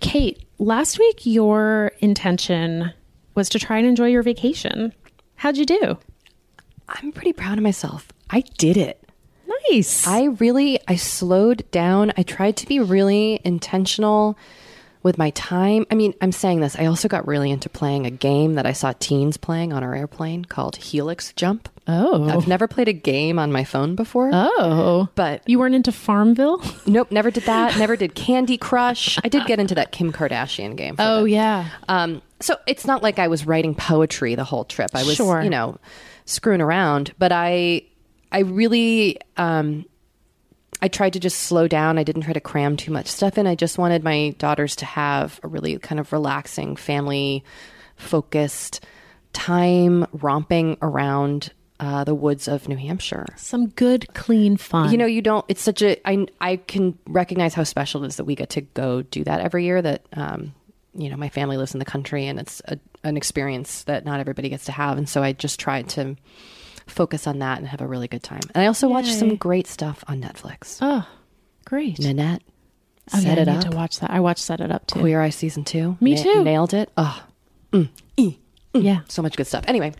S3: Kate, last week your intention was to try and enjoy your vacation. How'd you do?
S2: I'm pretty proud of myself. I did it.
S3: Nice.
S2: I really I slowed down. I tried to be really intentional with my time. I mean, I'm saying this. I also got really into playing a game that I saw teens playing on our airplane called Helix Jump.
S3: oh.
S2: I've never played a game on my phone before.
S3: oh.
S2: But
S3: You weren't into Farmville?
S2: nope, never did that. Never did Candy Crush. I did get into that Kim Kardashian game.
S3: Oh,
S2: the-
S3: yeah.
S2: Um, so it's not like I was writing poetry the whole trip. I was,
S3: Sure.
S2: you know, screwing around. But I, I really, um, I tried to just slow down. I didn't try to cram too much stuff in. I just wanted my daughters to have a really kind of relaxing, family focused time romping around uh, the woods of New Hampshire.
S3: Some good, clean fun.
S2: You know, you don't. It's such a. I I can recognize how special it is that we get to go do that every year. That um, you know, my family lives in the country, and it's a, an experience that not everybody gets to have. And so I just tried to focus on that and have a really good time. And I also watched some great stuff on Netflix.
S3: oh, great.
S2: Nanette,
S3: Oh, yeah,
S2: set it
S3: I need
S2: up.
S3: to watch that. I watched Set It Up too.
S2: Queer Eye season two.
S3: Me too.
S2: Nailed it. Oh,
S3: Yeah.
S2: so much good stuff. Anyway,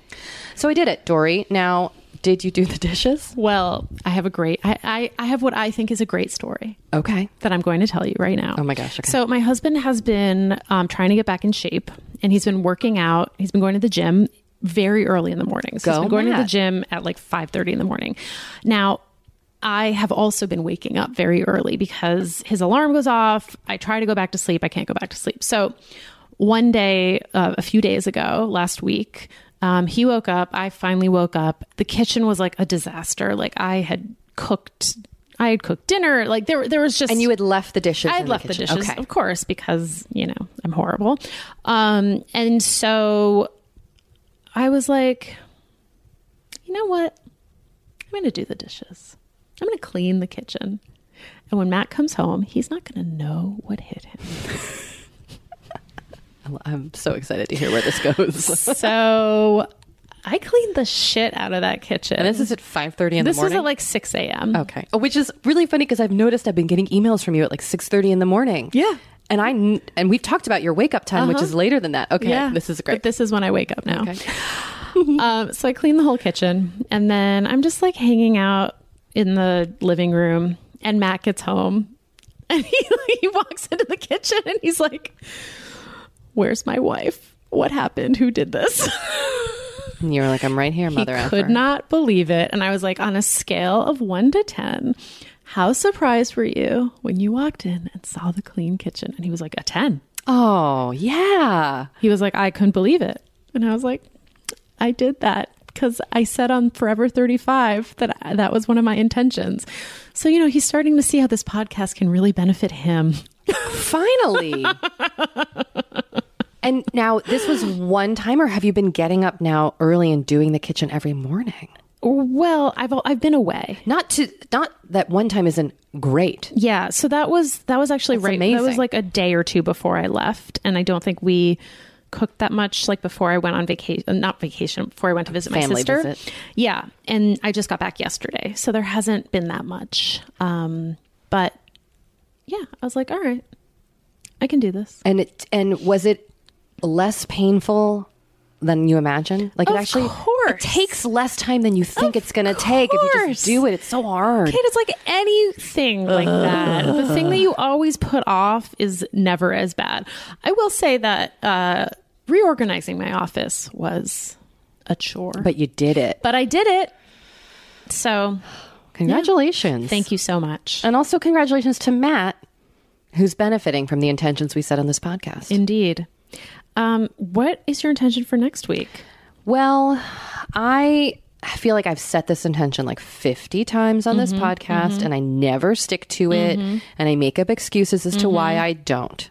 S2: so I did it, Doree. Now, did you do the dishes?
S3: Well, I have a great, I, I, I have what I think is a great story
S2: Okay.
S3: that I'm going to tell you right now.
S2: Oh my gosh, okay.
S3: So my husband has been um, trying to get back in shape and he's been working out. He's been going to the gym very early in the morning. he's
S2: Go
S3: been going to the gym at like 5.30 in the morning. Now, I have also been waking up very early because his alarm goes off. I try to go back to sleep. I can't go back to sleep. So one day, uh, a few days ago, last week, um, he woke up. I finally woke up. The kitchen was like a disaster. Like I had cooked, I had cooked dinner. Like there, there was just
S2: And you had left the dishes.
S3: I had left the,
S2: kitchen.
S3: dishes,
S2: Okay.
S3: of course, because you know I'm horrible. Um, and so I was like, you know what? I'm going to do the dishes. I'm going to clean the kitchen. And when Matt comes home, he's not going to know what hit him.
S2: I'm so excited to hear where this goes.
S3: so I cleaned the shit out of that kitchen.
S2: and this is at 5:30 in the morning.
S3: this was at like 6 a.m.
S2: okay, oh, which is really funny because I've noticed I've been getting emails from you at like 6:30 in the morning.
S3: Yeah.
S2: And I and we've talked about your wake up time, which is later than that. Okay,
S3: Yeah,
S2: this is
S3: But
S2: great.
S3: this is when I wake up now.
S2: Okay.
S3: um, so I clean the whole kitchen, and then I'm just like hanging out in the living room. And Matt gets home, and he he walks into the kitchen, and he's like, "Where's my wife? What happened? Who did this?"
S2: And you were like, I'm right here, mother.
S3: he
S2: could
S3: not believe it, and I was like, on a scale of one to ten. How surprised were you when you walked in and saw the clean kitchen? And he was like, a 10.
S2: Oh yeah.
S3: He was like, I couldn't believe it. And I was like, I did that because I said on Forever 35 that I- that was one of my intentions. So, you know, he's starting to see how this podcast can really benefit him.
S2: Finally. and now this was one time, or have you been getting up now early and doing the kitchen every morning?
S3: Well, I've I've been away.
S2: Not to not that one time isn't great.
S3: Yeah, so that was that was actually
S2: That's
S3: right. That was like a day or two before I left, and I don't think we cooked that much. Like before I went on vacation, not vacation, before I went to visit my
S2: Family
S3: sister.
S2: visit.
S3: Yeah, and I just got back yesterday, so there hasn't been that much. Um, but yeah, I was like, all right, I can do this.
S2: And it and was it less painful than you imagine? Like it
S3: Of
S2: actually
S3: course.
S2: it takes less time than you think
S3: Of
S2: it's going to take if you just do it. It's so hard.
S3: Kate, it's like anything like that. The thing that you always put off is never as bad. I will say that uh, reorganizing my office was a chore,
S2: But you did it.
S3: but I did it. So
S2: Congratulations.
S3: thank you so much.
S2: And also congratulations to Matt who's benefiting from the intentions we set on this podcast.
S3: Indeed. Um, what is your intention for next week?
S2: Well, I feel like I've set this intention like 50 times on this mm-hmm, podcast mm-hmm. and I never stick to it mm-hmm. and I make up excuses as to why I don't.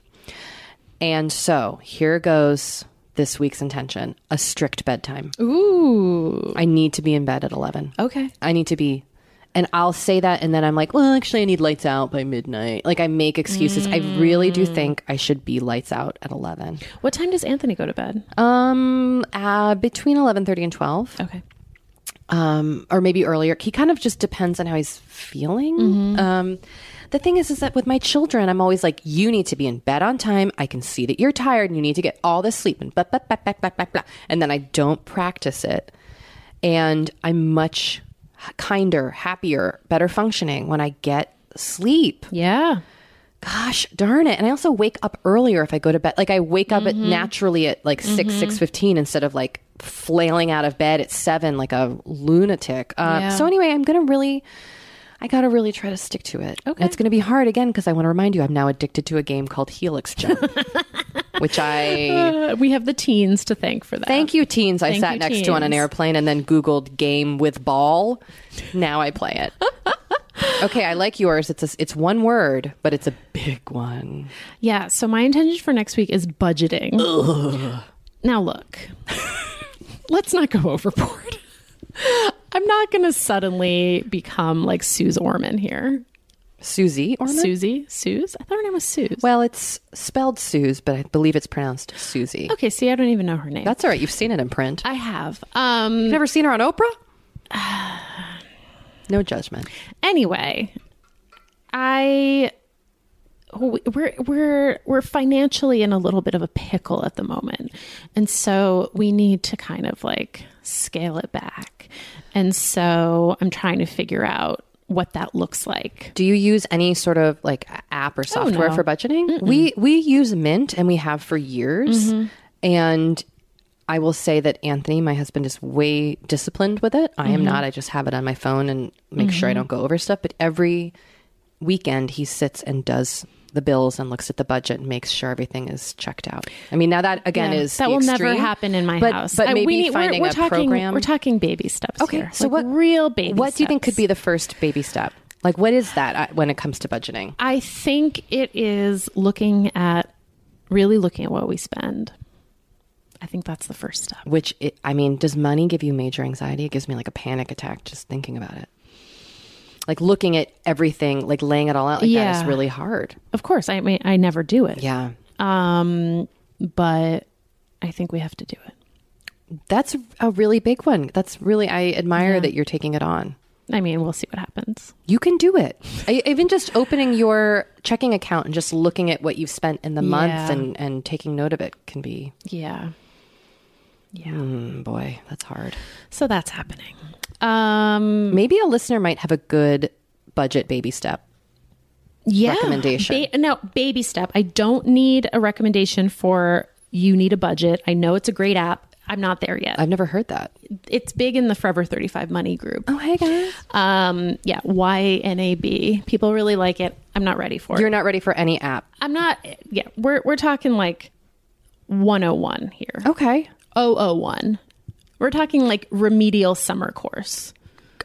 S2: And so here goes this week's intention a strict bedtime.
S3: Ooh.
S2: I need to be in bed at 11.
S3: Okay.
S2: I need to be. And I'll say that, and then I'm like, well, actually, I need lights out by midnight. Like, I make excuses. I really do think I should be lights out at 11.
S3: What time does Anthony go to bed?
S2: Um, uh, between 11.30 and 12.
S3: Okay.
S2: um, or maybe earlier. He kind of just depends on how he's feeling. Um, the thing is, is that with my children, I'm always like, you need to be in bed on time. I can see that you're tired and you need to get all this sleep and blah, blah, blah, blah, blah, blah, blah. And then I don't practice it. And I'm much kinder, happier, better functioning when I get sleep.
S3: Yeah.
S2: Gosh darn it. And I also wake up earlier if I go to bed. Like I wake up at naturally at like 6, 6.15 instead of like flailing out of bed at 7 like a lunatic. Uh,
S3: Yeah.
S2: So anyway, I'm going to really, I got to really try to stick to it.
S3: Okay.
S2: It's going to be hard again because I want to remind you I'm now addicted to a game called Helix Jump, which I...
S3: Uh, we have the teens to thank for that.
S2: Thank you, teens. I
S3: Thank
S2: sat next to on an airplane and then Googled game with ball. Now I play it. okay, I like yours. It's a, it's one word, but it's a big one.
S3: Yeah. So my intention for next week is budgeting. Now look, let's not go overboard. I'm not going to suddenly become like Suze Orman here.
S2: Susie or
S3: Susie? Suze? I thought her name was Suze.
S2: Well, it's spelled Suze, but I believe it's pronounced Susie.
S3: okay, see, I don't even know her name.
S2: That's all right. You've seen it in print.
S3: I have. Um
S2: You've never seen her on Oprah? no judgment.
S3: anyway, I we're we're we're financially in a little bit of a pickle at the moment. And so we need to kind of like scale it back. And so I'm trying to figure out what that looks like.
S2: Do you use any sort of like app or oh, software
S3: no.
S2: for budgeting? We we use Mint and we have for years. Mm-hmm. And I will say that Anthony, my husband, is way disciplined with it. I am mm-hmm. not. I just have it on my phone and make sure I mm-hmm. don't go over stuff. But every weekend he sits and does the bills and looks at the budget and makes sure everything is checked out. I mean, now that again
S3: Yeah,
S2: is
S3: that will never happen in my
S2: but,
S3: house.
S2: But
S3: I-
S2: maybe
S3: we need- we're-
S2: finding
S3: we're,
S2: a
S3: talking,
S2: program.
S3: We're talking baby steps.
S2: Okay,
S3: here.
S2: so
S3: Like,
S2: what
S3: real baby?
S2: What do you think could be the first baby step? Like, what is that uh, when it comes to budgeting?
S3: I think it is looking at really looking at what we spend. I think that's the first step.
S2: Which it, I mean, does money give you major anxiety? It gives me like a panic attack just thinking about it. Like looking at everything, like laying it all out like that
S3: Yeah.
S2: is really hard.
S3: Of course, I mean I never do it.
S2: Yeah.
S3: Um, but I think we have to do it.
S2: That's a really big one. That's really, I admire that you're taking it on.
S3: I mean, we'll see what happens.
S2: You can do it. I, even just opening your checking account and just looking at what you've spent in the month and, and taking note of it can be,
S3: Yeah. Yeah.
S2: mm, boy, that's hard.
S3: So that's happening. Um,
S2: Maybe a listener might have a good budget baby step.
S3: yeah.
S2: recommendation.
S3: Ba- no, baby step. I don't need a recommendation for you need a budget. I know it's a great app. I'm not there yet.
S2: I've never heard that.
S3: it's big in the Forever 35 Money group.
S2: Oh, hey guys.
S3: Um, yeah, YNAB. People really like it. I'm not ready for
S2: You're
S3: it.
S2: not ready for any app.
S3: I'm not. Yeah, we're we're talking like 101 here.
S2: Okay.
S3: 001. We're talking like remedial summer course.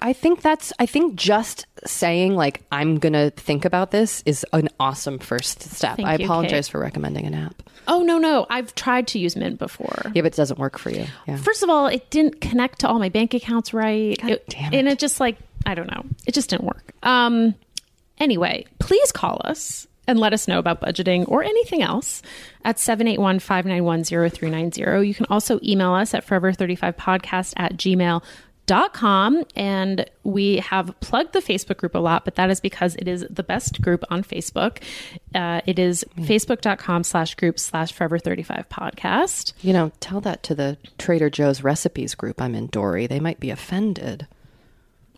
S2: I think that's, I think just saying, like, I'm going to think about this is an awesome first step.
S3: Thank
S2: I
S3: you,
S2: apologize
S3: Kate.
S2: for recommending an app.
S3: Oh no no, I've tried to use Mint before.
S2: Yeah, but it doesn't work for you. Yeah.
S3: First of all, it didn't connect to all my bank accounts right.
S2: God damn
S3: And
S2: it.
S3: it just like I don't know. It just didn't work. Um anyway, please call us and let us know about budgeting or anything else at 781-591-0390. You can also email us at forever35podcast at gmail.com and we have plugged the facebook group a lot but that is because it is the best group on facebook uh, it is facebook.com slash group slash forever 35 podcast
S2: You know, tell that to the Trader Joe's recipes group I'm in, Doree. They might be offended.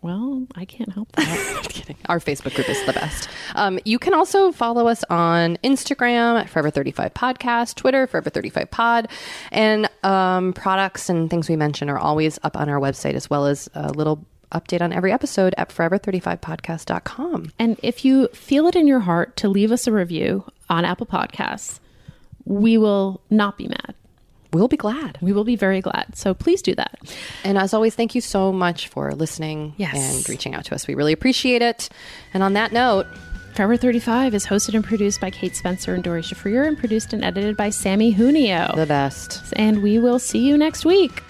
S3: Well i can't help that
S2: I'm kidding. Our Facebook group is the best. Um, you can also follow us on Instagram at Forever 35 Podcast, Twitter, Forever 35 Pod, and um, products and things we mention are always up on our website, as well as a little update on every episode at forever35podcast.com.
S3: And if you feel it in your heart to leave us a review on Apple Podcasts, we will not be mad.
S2: We'll be glad.
S3: We will be very glad. So please do that.
S2: And as always, thank you so much for listening
S3: Yes.
S2: and reaching out to us. We really appreciate it. And on that note,
S3: Forever 35 is hosted and produced by Kate Spencer and Doree Shafrir and produced and edited by Sammy Junio.
S2: the best.
S3: and we will see you next week.